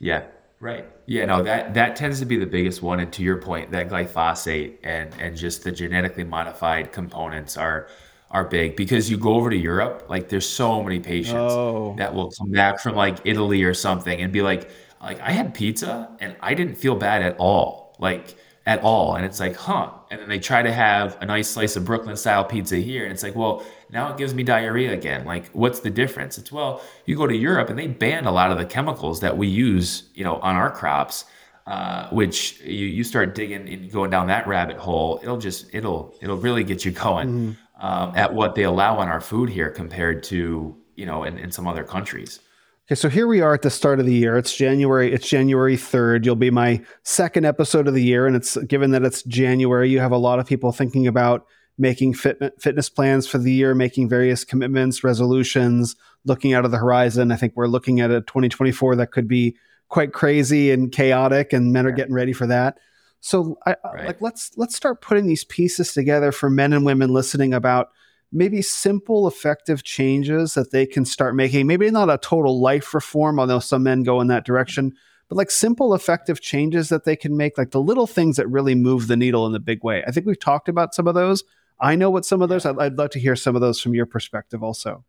S3: Yeah. Right. Yeah, no, that that tends to be the biggest one. And to your point, that glyphosate and and just the genetically modified components are are big because you go over to Europe, like there's so many patients oh. that will come back from like Italy or something and be like, like I had pizza and I didn't feel bad at all, like at all. And it's like, huh? And then they try to have a nice slice of Brooklyn style pizza here, and it's like, well, now it gives me diarrhea again. Like, what's the difference? It's well, you go to Europe and they ban a lot of the chemicals that we use, you know, on our crops. Uh, which you, you start digging and going down that rabbit hole, it'll just it'll it'll really get you going. Mm um, at what they allow on our food here compared to you know in, in some other countries.
S1: Okay, so here we are at the start of the year. It's January. It's January third. You'll be my second episode of the year, and it's given that it's January, you have a lot of people thinking about making fit, fitness plans for the year, making various commitments, resolutions, looking out of the horizon. I think we're looking at a 2024 that could be quite crazy and chaotic, and men are getting ready for that. So, I, right. like, let's let's start putting these pieces together for men and women listening about maybe simple, effective changes that they can start making. Maybe not a total life reform, although some men go in that direction, but like simple, effective changes that they can make, like the little things that really move the needle in the big way. I think we've talked about some of those. I know what some of those. I'd, I'd love to hear some of those from your perspective, also.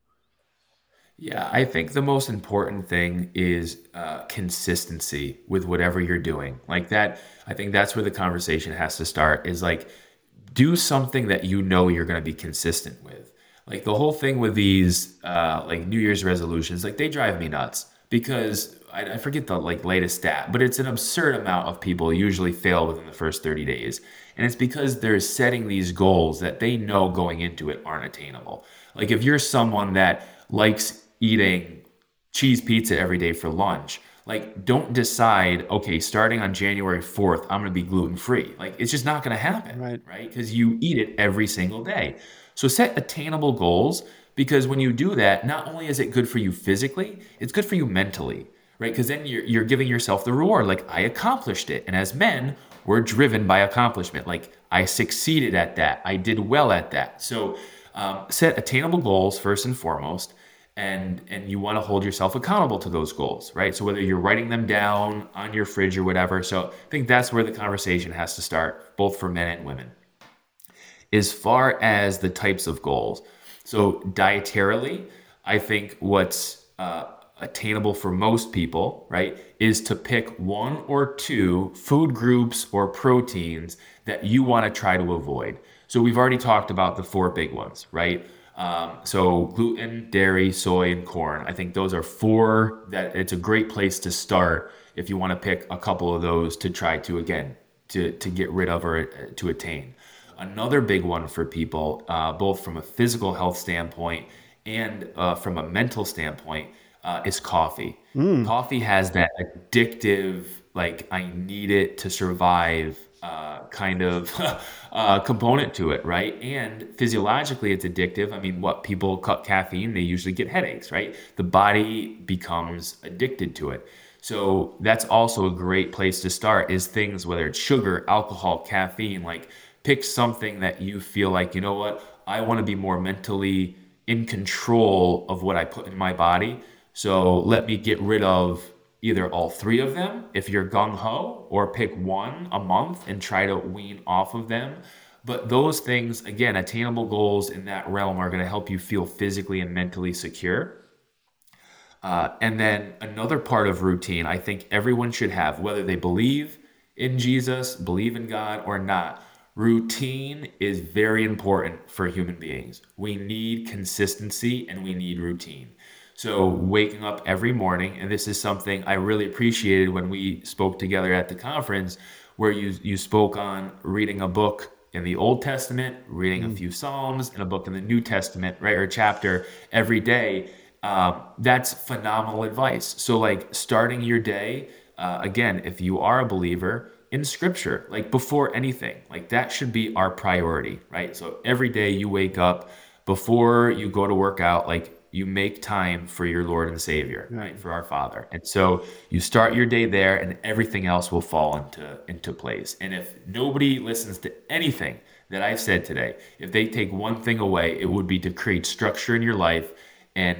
S3: Yeah, I think the most important thing is uh, consistency with whatever you're doing. Like that, I think that's where the conversation has to start. Is like, do something that you know you're going to be consistent with. Like the whole thing with these, uh, like New Year's resolutions, like they drive me nuts because I, I forget the like latest stat, but it's an absurd amount of people usually fail within the first 30 days, and it's because they're setting these goals that they know going into it aren't attainable. Like if you're someone that likes eating cheese pizza every day for lunch. Like, don't decide, okay, starting on January 4th, I'm going to be gluten free. Like, it's just not going to happen, right? Right? Because you eat it every single day. So set attainable goals because when you do that, not only is it good for you physically, it's good for you mentally, right? Because then you're, you're giving yourself the reward. Like, I accomplished it. And as men, we're driven by accomplishment. Like, I succeeded at that, I did well at that. So um, set attainable goals first and foremost and and you want to hold yourself accountable to those goals right? So whether you're writing them down on your fridge or whatever so i think that's where the conversation has to start both for men and women. As far as the types of goals so dietarily i think what's uh, attainable for most people right is to pick one or two food groups or proteins that you want to try to avoid. So we've already talked about the four big ones right um, so gluten, dairy, soy, and corn. I think those are four that it's a great place to start if you want to pick a couple of those to try to again to to get rid of or uh, to attain. Another big one for people, uh, both from a physical health standpoint and uh, from a mental standpoint, uh, is coffee. Mm. Coffee has that addictive, like I need it to survive uh, kind of uh, component to it, right? And physiologically, it's addictive. I mean, what people cut caffeine, they usually get headaches, right? The body becomes addicted to it. So that's also a great place to start is things, whether it's sugar, alcohol, caffeine, like pick something that you feel like, you know what, I want to be more mentally in control of what I put in my body. So let me get rid of either all three of them if you're gung ho, or pick one a month and try to wean off of them. But those things, again, attainable goals in that realm are going to help you feel physically and mentally secure. Uh, and then another part of routine I think everyone should have, whether they believe in Jesus, believe in God, or not. Routine is very important for human beings. We need consistency and we need routine. So, waking up every morning, and this is something I really appreciated when we spoke together at the conference, where you, you spoke on reading a book in the Old Testament, reading mm. a few Psalms, and a book in the New Testament, right, or chapter every day. Um, that's phenomenal advice. So, like starting your day, uh, again, if you are a believer in Scripture, like before anything, like that should be our priority, right? So every day you wake up, before you go to work out, like you make time for your Lord and Savior, right? For our Father. And so you start your day there and everything else will fall into into place. And if nobody listens to anything that I've said today, if they take one thing away, it would be to create structure in your life and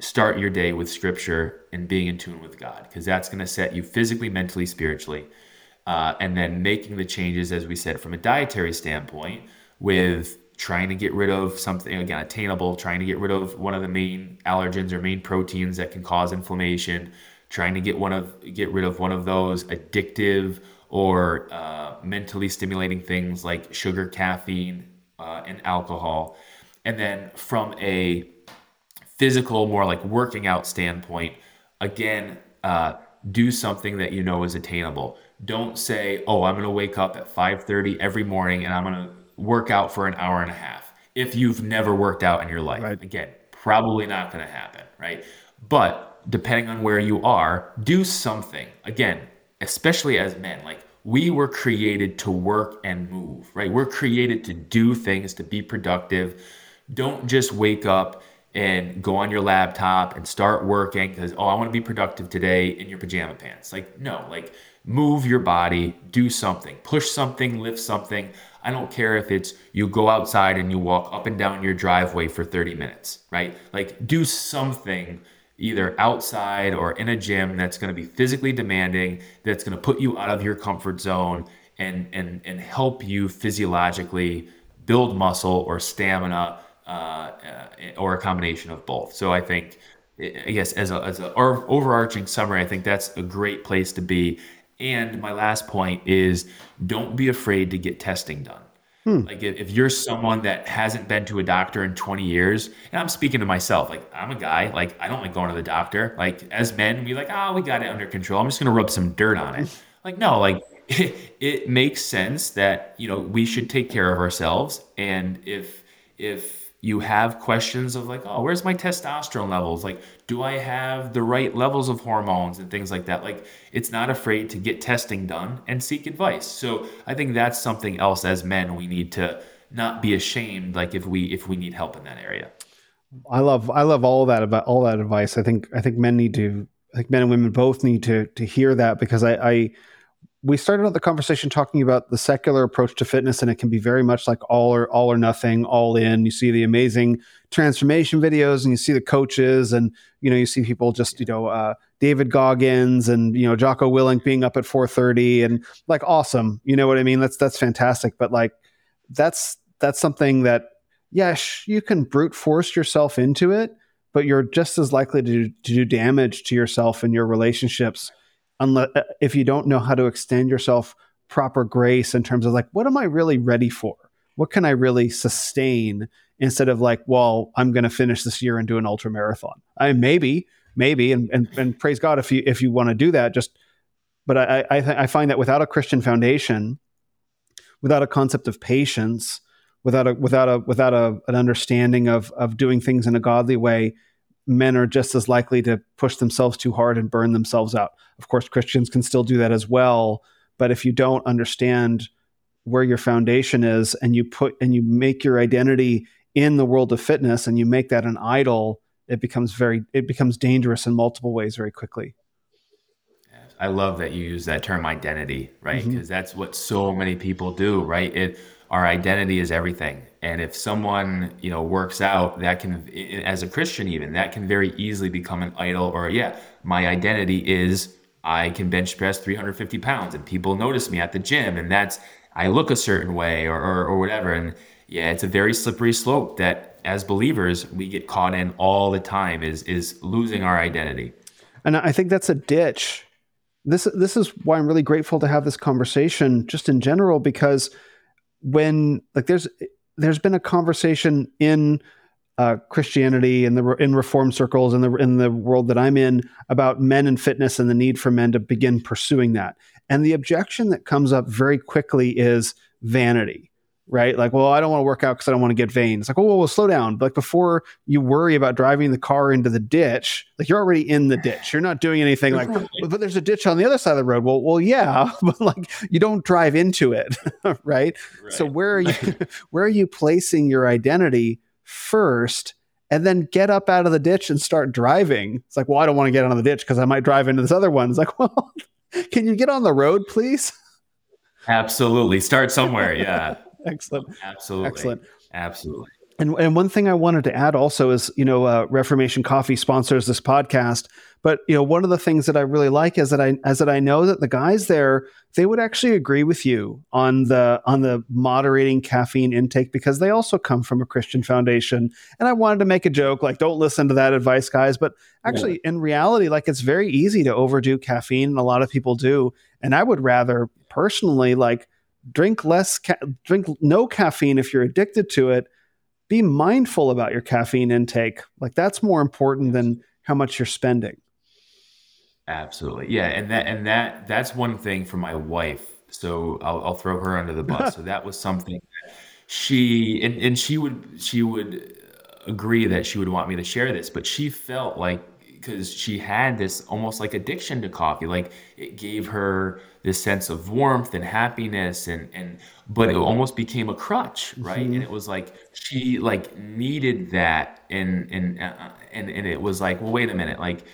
S3: start your day with scripture and being in tune with God, because that's going to set you physically, mentally, spiritually. Uh, and then making the changes, as we said, from a dietary standpoint, with trying to get rid of something again attainable trying to get rid of one of the main allergens or main proteins that can cause inflammation trying to get one of get rid of one of those addictive or uh, mentally stimulating things like sugar caffeine uh, and alcohol. And then from a physical more like working out standpoint again uh, do something that you know is attainable. Don't say oh i'm going to wake up at 5.30 every morning and i'm going to work out for an hour and a half if you've never worked out in your life. Right. Again, probably not going to happen, right? But depending on where you are, do something. Again, especially as men, like we were created to work and move, right? We're created to do things, to be productive. Don't just wake up and go on your laptop and start working because, oh, I want to be productive today in your pajama pants. Like, no, like move your body, do something, push something, lift something. I don't care if it's you go outside and you walk up and down your driveway for 30 minutes, right? Like do something either outside or in a gym that's going to be physically demanding, that's going to put you out of your comfort zone and and and help you physiologically build muscle or stamina uh, uh, or a combination of both. So I think I guess as a as a overarching summary, I think that's a great place to be. And my last point is don't be afraid to get testing done. Hmm. Like if, if, you're someone that hasn't been to a doctor in 20 years, and I'm speaking to myself, like I'm a guy, like I don't like going to the doctor. Like as men, we like, oh, we got it under control. I'm just gonna rub some dirt on it. Like, no, like it, it makes sense that, you know, we should take care of ourselves. And if if you have questions of like, oh, where's my testosterone levels? Like, do I have the right levels of hormones and things like that? Like, it's not afraid to get testing done and seek advice. So I think that's something else as men we need to not be ashamed. Like if we if we need help in that area.
S1: I love I love all that about all that advice. I think I think men need to I think men and women both need to to hear that because I, I we started out the conversation talking about the secular approach to fitness, and it can be very much like all or all or nothing, all in. You see the amazing transformation videos, and you see the coaches, and you know you see people just you know uh, David Goggins and you know Jocko Willink being up at four thirty, and like awesome. You know what I mean? That's that's fantastic. But like that's that's something that yes, you can brute force yourself into it, but you're just as likely to, to do damage to yourself and your relationships unless uh, if you don't know how to extend yourself proper grace in terms of like what am i really ready for? What can i really sustain instead of like well i'm going to finish this year and do an ultra marathon. I maybe maybe and, and, and praise god if you if you want to do that just but i I, th- I find that without a christian foundation without a concept of patience without a without a without a, an understanding of of doing things in a godly way men are just as likely to push themselves too hard and burn themselves out. Of course, Christians can still do that as well, but if you don't understand where your foundation is and you put and you make your identity in the world of fitness and you make that an idol, it becomes very it becomes dangerous in multiple ways very quickly.
S3: I love that you use that term identity, right? Because mm-hmm. that's what so many people do, right? It our identity is everything and if someone you know works out that can as a christian even that can very easily become an idol or yeah my identity is i can bench press 350 pounds and people notice me at the gym and that's I look a certain way or, or, or whatever. And yeah, it's a very slippery slope that as believers we get caught in all the time is is losing our identity.
S1: And I think that's a ditch. This this is why I'm really grateful to have this conversation just in general because when like there's there's been a conversation in uh, Christianity and the in reform circles in the in the world that I'm in about men and fitness and the need for men to begin pursuing that. And the objection that comes up very quickly is vanity, right? Like, well, I don't want to work out because I don't want to get vain. It's like, oh, well, well, slow down. Like before you worry about driving the car into the ditch, like you're already in the ditch. You're not doing anything like, but there's a ditch on the other side of the road. Well, well, yeah, but like you don't drive into it, right? right? So where are you? where are you placing your identity? first and then get up out of the ditch and start driving. It's like, well, I don't want to get out of the ditch because I might drive into this other one. It's like, well, can you get on the road, please?
S3: Absolutely. Start somewhere. Yeah.
S1: Excellent.
S3: Absolutely.
S1: Excellent.
S3: Absolutely.
S1: And, and one thing I wanted to add also is, you know, uh, Reformation Coffee sponsors this podcast, but you know, one of the things that I really like is that I as that I know that the guys there they would actually agree with you on the on the moderating caffeine intake because they also come from a Christian foundation. And I wanted to make a joke like, don't listen to that advice, guys. But actually, yeah. in reality, like it's very easy to overdo caffeine, and a lot of people do. And I would rather personally like drink less, ca- drink no caffeine if you're addicted to it be mindful about your caffeine intake. Like that's more important than how much you're spending.
S3: Absolutely. Yeah. And that, and that, that's one thing for my wife. So I'll, I'll throw her under the bus. so that was something she, and, and she would, she would uh, agree that she would want me to share this, but she felt like because she had this almost like addiction to coffee. Like it gave her this sense of warmth and happiness, and and but it almost became a crutch, right? Mm-hmm. And it was like she like needed that, and and uh, and and it was like, well, wait a minute, like.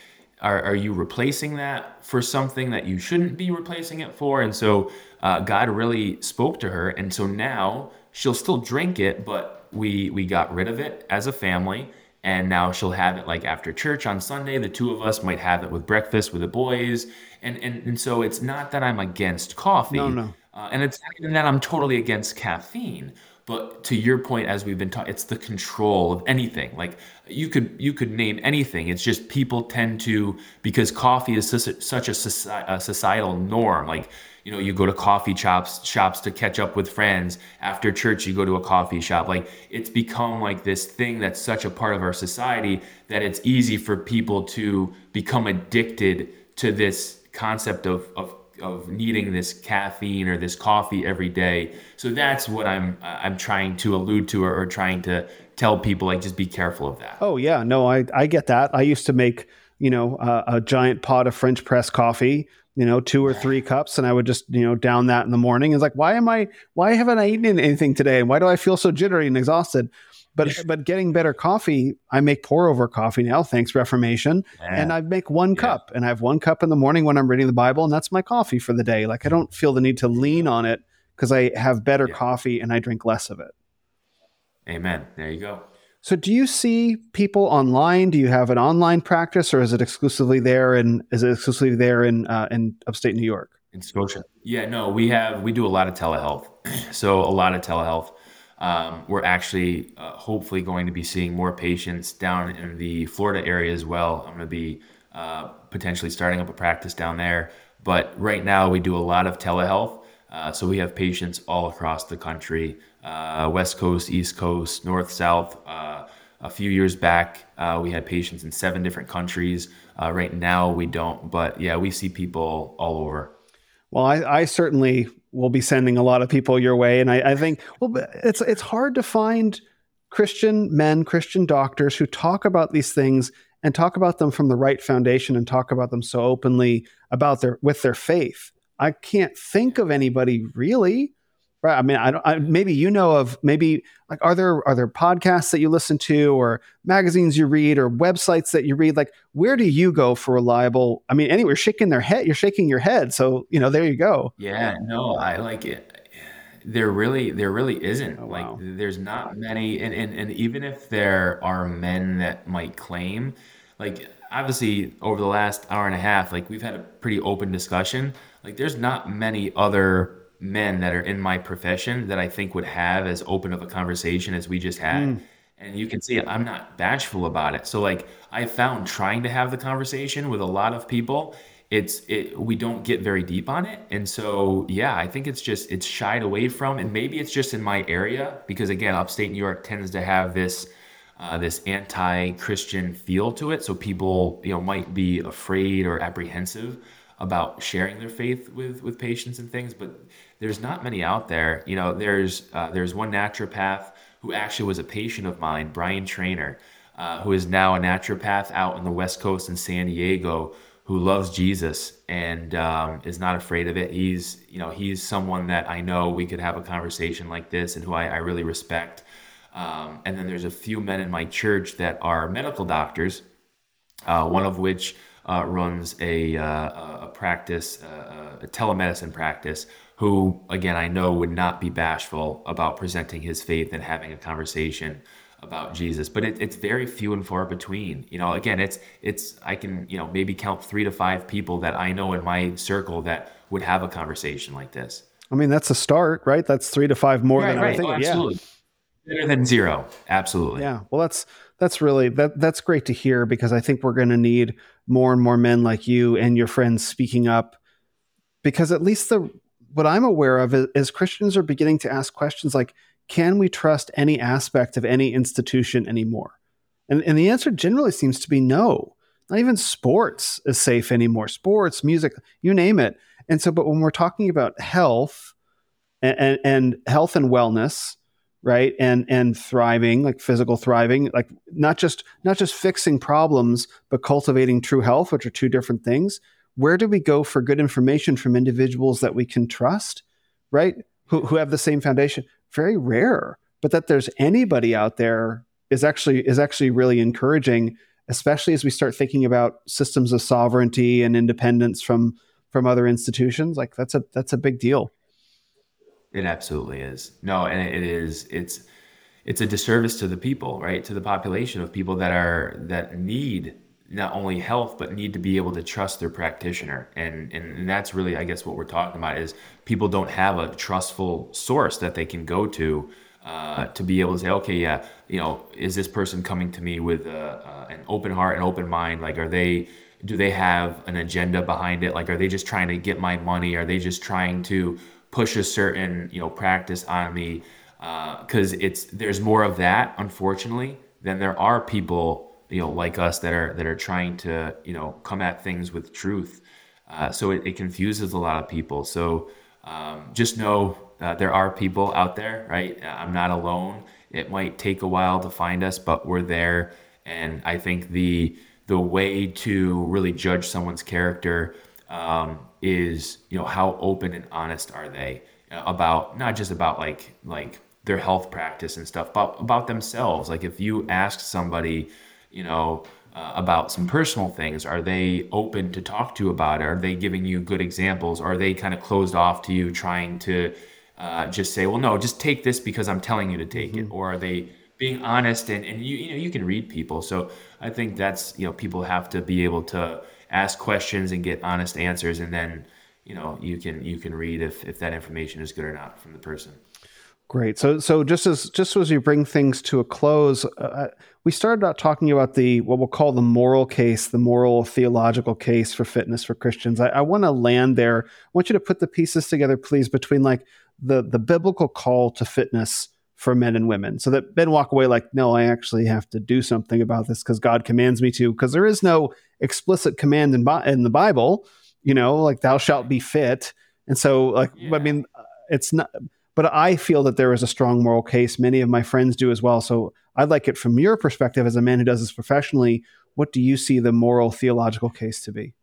S3: Are, are you replacing that for something that you shouldn't be replacing it for? And so uh, God really spoke to her, and so now she'll still drink it, but we we got rid of it as a family and now she'll have it like after church on Sunday. The two of us might have it with breakfast with the boys, and and and so it's not that I'm against coffee,
S1: no, no,
S3: uh, and it's not even that I'm totally against caffeine. But to your point, as we've been taught, it's the control of anything. Like you could you could name anything. It's just people tend to because coffee is such a, such a societal norm. Like you know you go to coffee shops shops to catch up with friends after church you go to a coffee shop like it's become like this thing that's such a part of our society that it's easy for people to become addicted to this concept of of of needing this caffeine or this coffee every day. So that's what I'm I'm trying to allude to or, or trying to tell people like just be careful of that.
S1: Oh yeah, no, I I get that. I used to make you know uh, a giant pot of French press coffee you know, two or three cups, and I would just, you know, down that in the morning. It's like, why am I, why haven't I eaten anything today? And why do I feel so jittery and exhausted? But but getting better coffee, I make pour over coffee now, thanks Reformation, yeah. and I make one yeah. cup, and I have one cup in the morning when I'm reading the Bible, and that's my coffee for the day. Like I don't feel the need to lean on it because I have better yeah. coffee and I drink less of it.
S3: Amen. There you go.
S1: So, do you see people online? Do you have an online practice, or is it exclusively there? And is it exclusively there in uh, in upstate New York?
S3: In Scotia. Yeah, no, we have we do a lot of telehealth. so a lot of telehealth. Um, we're actually uh, hopefully going to be seeing more patients down in the Florida area as well. I'm going to be uh, potentially starting up a practice down there. But right now, we do a lot of telehealth. Uh, so we have patients all across the country uh, West Coast, East Coast, North, South. Uh, a few years back, uh, we had patients in seven different countries. Uh, right now, we don't, but yeah, we see people all over.
S1: Well, I, I certainly will be sending a lot of people your way, and I, I think well, it's it's hard to find Christian men, Christian doctors who talk about these things and talk about them from the right foundation and talk about them so openly about their with their faith. I can't think of anybody really. Right. I mean, I don't. I, maybe you know of maybe like are there are there podcasts that you listen to or magazines you read or websites that you read? Like, where do you go for reliable? I mean, anyway, shaking their head. You're shaking your head. So you know, there you go.
S3: Yeah. No, I like it. There really, there really isn't. Oh, wow. Like, there's not many, and, and and even if there are men that might claim, like, obviously over the last hour and a half, like we've had a pretty open discussion. Like, there's not many other men that are in my profession that I think would have as open of a conversation as we just had. Mm. And you can see I'm not bashful about it. So like I found trying to have the conversation with a lot of people, it's it we don't get very deep on it. And so yeah, I think it's just it's shied away from and maybe it's just in my area because again, upstate New York tends to have this uh, this anti-Christian feel to it. So people, you know, might be afraid or apprehensive about sharing their faith with with patients and things. But there's not many out there. You know, there's uh, there's one naturopath who actually was a patient of mine, Brian Trainer, uh, who is now a naturopath out on the West Coast in San Diego, who loves Jesus and um, is not afraid of it. He's you know he's someone that I know we could have a conversation like this, and who I, I really respect. Um, and then there's a few men in my church that are medical doctors, uh, one of which uh, runs a, uh, a practice, uh, a telemedicine practice, who, again, I know would not be bashful about presenting his faith and having a conversation about Jesus. But it, it's very few and far between. You know, again, it's it's I can you know maybe count three to five people that I know in my circle that would have a conversation like this.
S1: I mean, that's a start, right? That's three to five more right, than right. I think. Oh,
S3: absolutely. Yeah better than zero absolutely
S1: yeah well that's that's really that that's great to hear because i think we're going to need more and more men like you and your friends speaking up because at least the what i'm aware of is, is christians are beginning to ask questions like can we trust any aspect of any institution anymore? And, and the answer generally seems to be no. Not even sports is safe anymore. Sports music you name it. And so but when we're talking about health and, and, and health and wellness right and and thriving like physical thriving like not just not just fixing problems but cultivating true health which are two different things where do we go for good information from individuals that we can trust right who, who have the same foundation very rare but that there's anybody out there is actually is actually really encouraging especially as we start thinking about systems of sovereignty and independence from from other institutions like that's a that's a big deal
S3: it absolutely is. No, and it is. It's it's a disservice to the people, right? To the population of people that are that need not only health but need to be able to trust their practitioner. And, and and that's really i guess what we're talking about is people don't have a trustful source that they can go to uh, to be able to say okay yeah you know is this person coming to me with a, uh, an open heart and open mind? Like are they do they have an agenda behind it? Like are they just trying to get my money? Are they just trying to push a certain you know practice on me? Because uh, it's there's more of that unfortunately than there are people you know like us that are that are trying to you know come at things with truth. Uh, so it, it, confuses a lot of people. So um, just know uh, there are people out there right? I'm not alone. It might take a while to find us but we're there. And i think the the way to really judge someone's character um, is you know how open and honest are they uh, about not just about like like their health practice and stuff but about themselves. Like if you ask somebody you know uh, about some personal things. Are they open to talk to you about it? Are they giving you good examples? Are they kind of closed off to you trying to uh, just say well no just take this because i'm telling you to take mm-hmm. it or are they being honest and, and you, you know you can read people. So i think that's you know people have to be able to ask questions and get honest answers and then you know you can you can read if if that information is good or not from the person.
S1: Great. So so just as just as you bring things to a close uh, we started out talking about the what we'll call the moral case the moral theological case for fitness for christians. I, I want to land there. I want you to put the pieces together please between like the the biblical call to fitness for men and women. So that men walk away like no i actually have to do something about this because god commands me to. Because there is no explicit command in, in the bible you know like thou shalt be fit. And so like yeah. i mean it's not but i feel that there is a strong moral case many of my friends do as well so i'd like it from your perspective as a man who does this professionally what do you see the moral theological case to be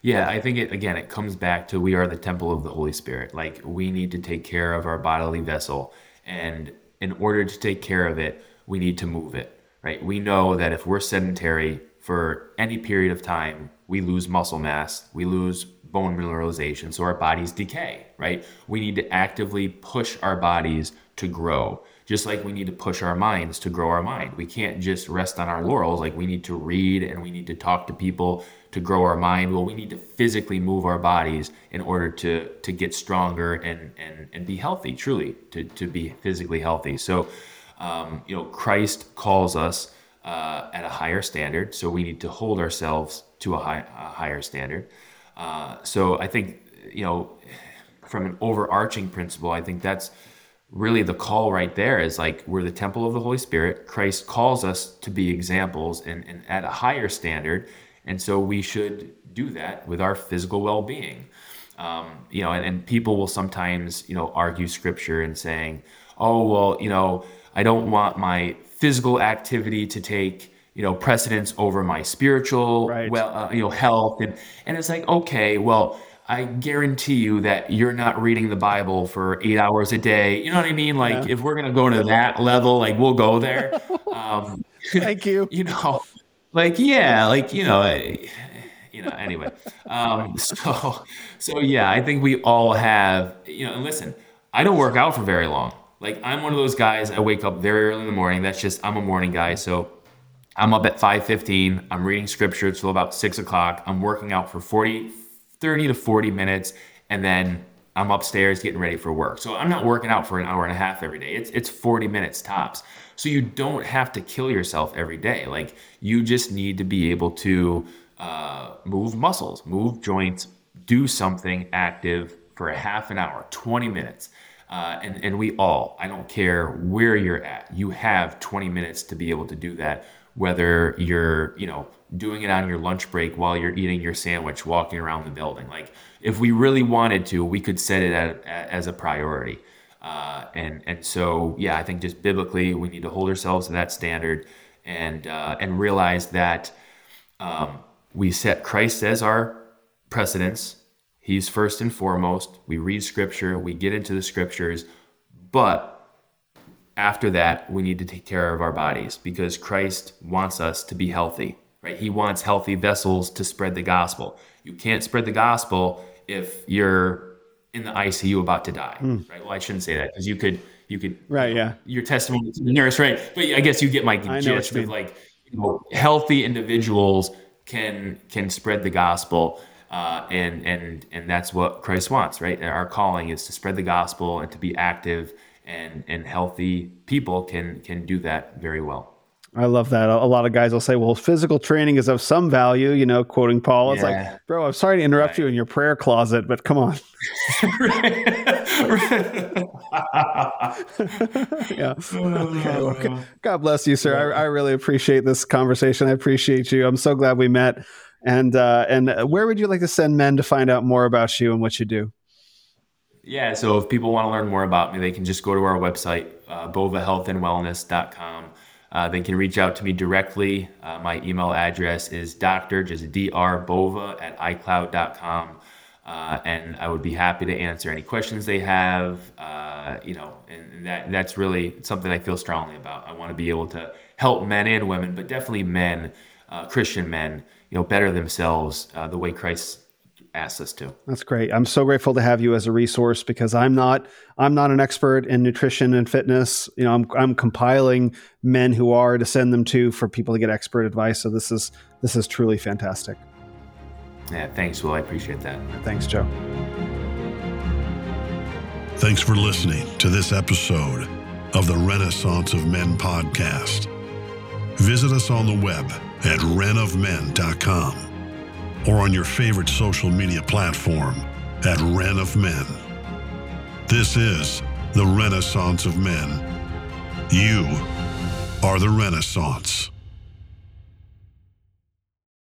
S3: yeah, I think it again it comes back to we are the temple of the Holy Spirit. Like we need to take care of our bodily vessel and in order to take care of it, we need to move it, right? We know that if we're sedentary for any period of time, we lose muscle mass, we lose bone mineralization, so our bodies decay, right? We need to actively push our bodies to grow, just like we need to push our minds to grow our mind. We can't just rest on our laurels. Like we need to read and we need to talk to people to grow our mind. Well, we need to physically move our bodies in order to to get stronger and and and be healthy, truly, to to be physically healthy. So, um, you know, Christ calls us uh, at a higher standard, so we need to hold ourselves to a, high, a higher standard. Uh, so I think you know, from an overarching principle, I think that's really the call right there is like we're the temple of the Holy Spirit. Christ calls us to be examples and, and at a higher standard. And so we should do that with our physical well being. Um, you know, and, and people will sometimes, you know, argue scripture and saying, oh, well, you know, I don't want my physical activity to take you know precedence over my spiritual right. well uh, you know health and and it's like okay well I guarantee you that you're not reading the Bible for eight hours a day. You know what I mean? Like, yeah. if we're gonna go to that level, like we'll go there.
S1: Um, Thank you.
S3: you know, like yeah, like you know, you know. Anyway, um, so so yeah, I think we all have you know. And listen, I don't work out for very long. Like I'm one of those guys. I wake up very early in the morning. That's just I'm a morning guy. So I'm up at 5:15. I'm reading scripture till about six o'clock. I'm working out for 40 30 to 40 minutes, and then I'm upstairs getting ready for work. So I'm not working out for an hour and a half every day. It's it's 40 minutes tops. So you don't have to kill yourself every day. Like you just need to be able to uh, move muscles, move joints, do something active for a half an hour, 20 minutes. Uh, and, and we all, I don't care where you're at, you have 20 minutes to be able to do that, whether you're, you know, doing it on your lunch break while you're eating your sandwich, walking around the building. Like, if we really wanted to, we could set it at, at, as a priority. Uh, and and so yeah, I think just biblically, we need to hold ourselves to that standard and uh, and realize that um, we set Christ as our precedence. He's first and foremost. We read Scripture, we get into the Scriptures, but after that, we need to take care of our bodies because Christ wants us to be healthy right? He wants healthy vessels to spread the gospel. You can't spread the gospel if you're in the ICU about to die, mm. right? Well, I shouldn't say that because you could, you could,
S1: right? Yeah,
S3: your testimony to the nurse, right? But I guess you get my gist of like, you know, healthy individuals can can spread the gospel. Uh, and and and that's what Christ wants, right? And Our calling is to spread the gospel and to be active, and and healthy people can can do that very well.
S1: I love that. A lot of guys will say, well, physical training is of some value, you know, quoting Paul. It's yeah. like, bro, I'm sorry to interrupt right. you in your prayer closet, but come on. yeah. Okay. Well, God bless you, sir. I, I, really appreciate this conversation. I appreciate you. I'm so glad we met. And uh, and where would you like to send men to find out more about you and what you do?
S3: Yeah, so if people want to learn more about me, they can just go to our website, uh, bovahealthandwellness.com. Uh, they can reach out to me directly. Uh, my email address is doctor, just drbova at icloud.com. Uh, and I would be happy to answer any questions they have. Uh, you know, and that that's really something I feel strongly about. I want to be able to help men and women, but definitely men, uh, Christian men, you know, better themselves uh, the way Christ asked us to.
S1: That's great. I'm so grateful to have you as a resource because I'm not I'm not an expert in nutrition and fitness. You know, I'm I'm compiling men who are to send them to for people to get expert advice. So this is this is truly fantastic.
S3: Yeah, thanks, Will. I appreciate that.
S1: Thanks, Joe.
S2: Thanks for listening to this episode of the Renaissance of Men podcast. Visit us on the web at renofmen.com or on your favorite social media platform at Ren of Men. This is the Renaissance of Men. You are the Renaissance.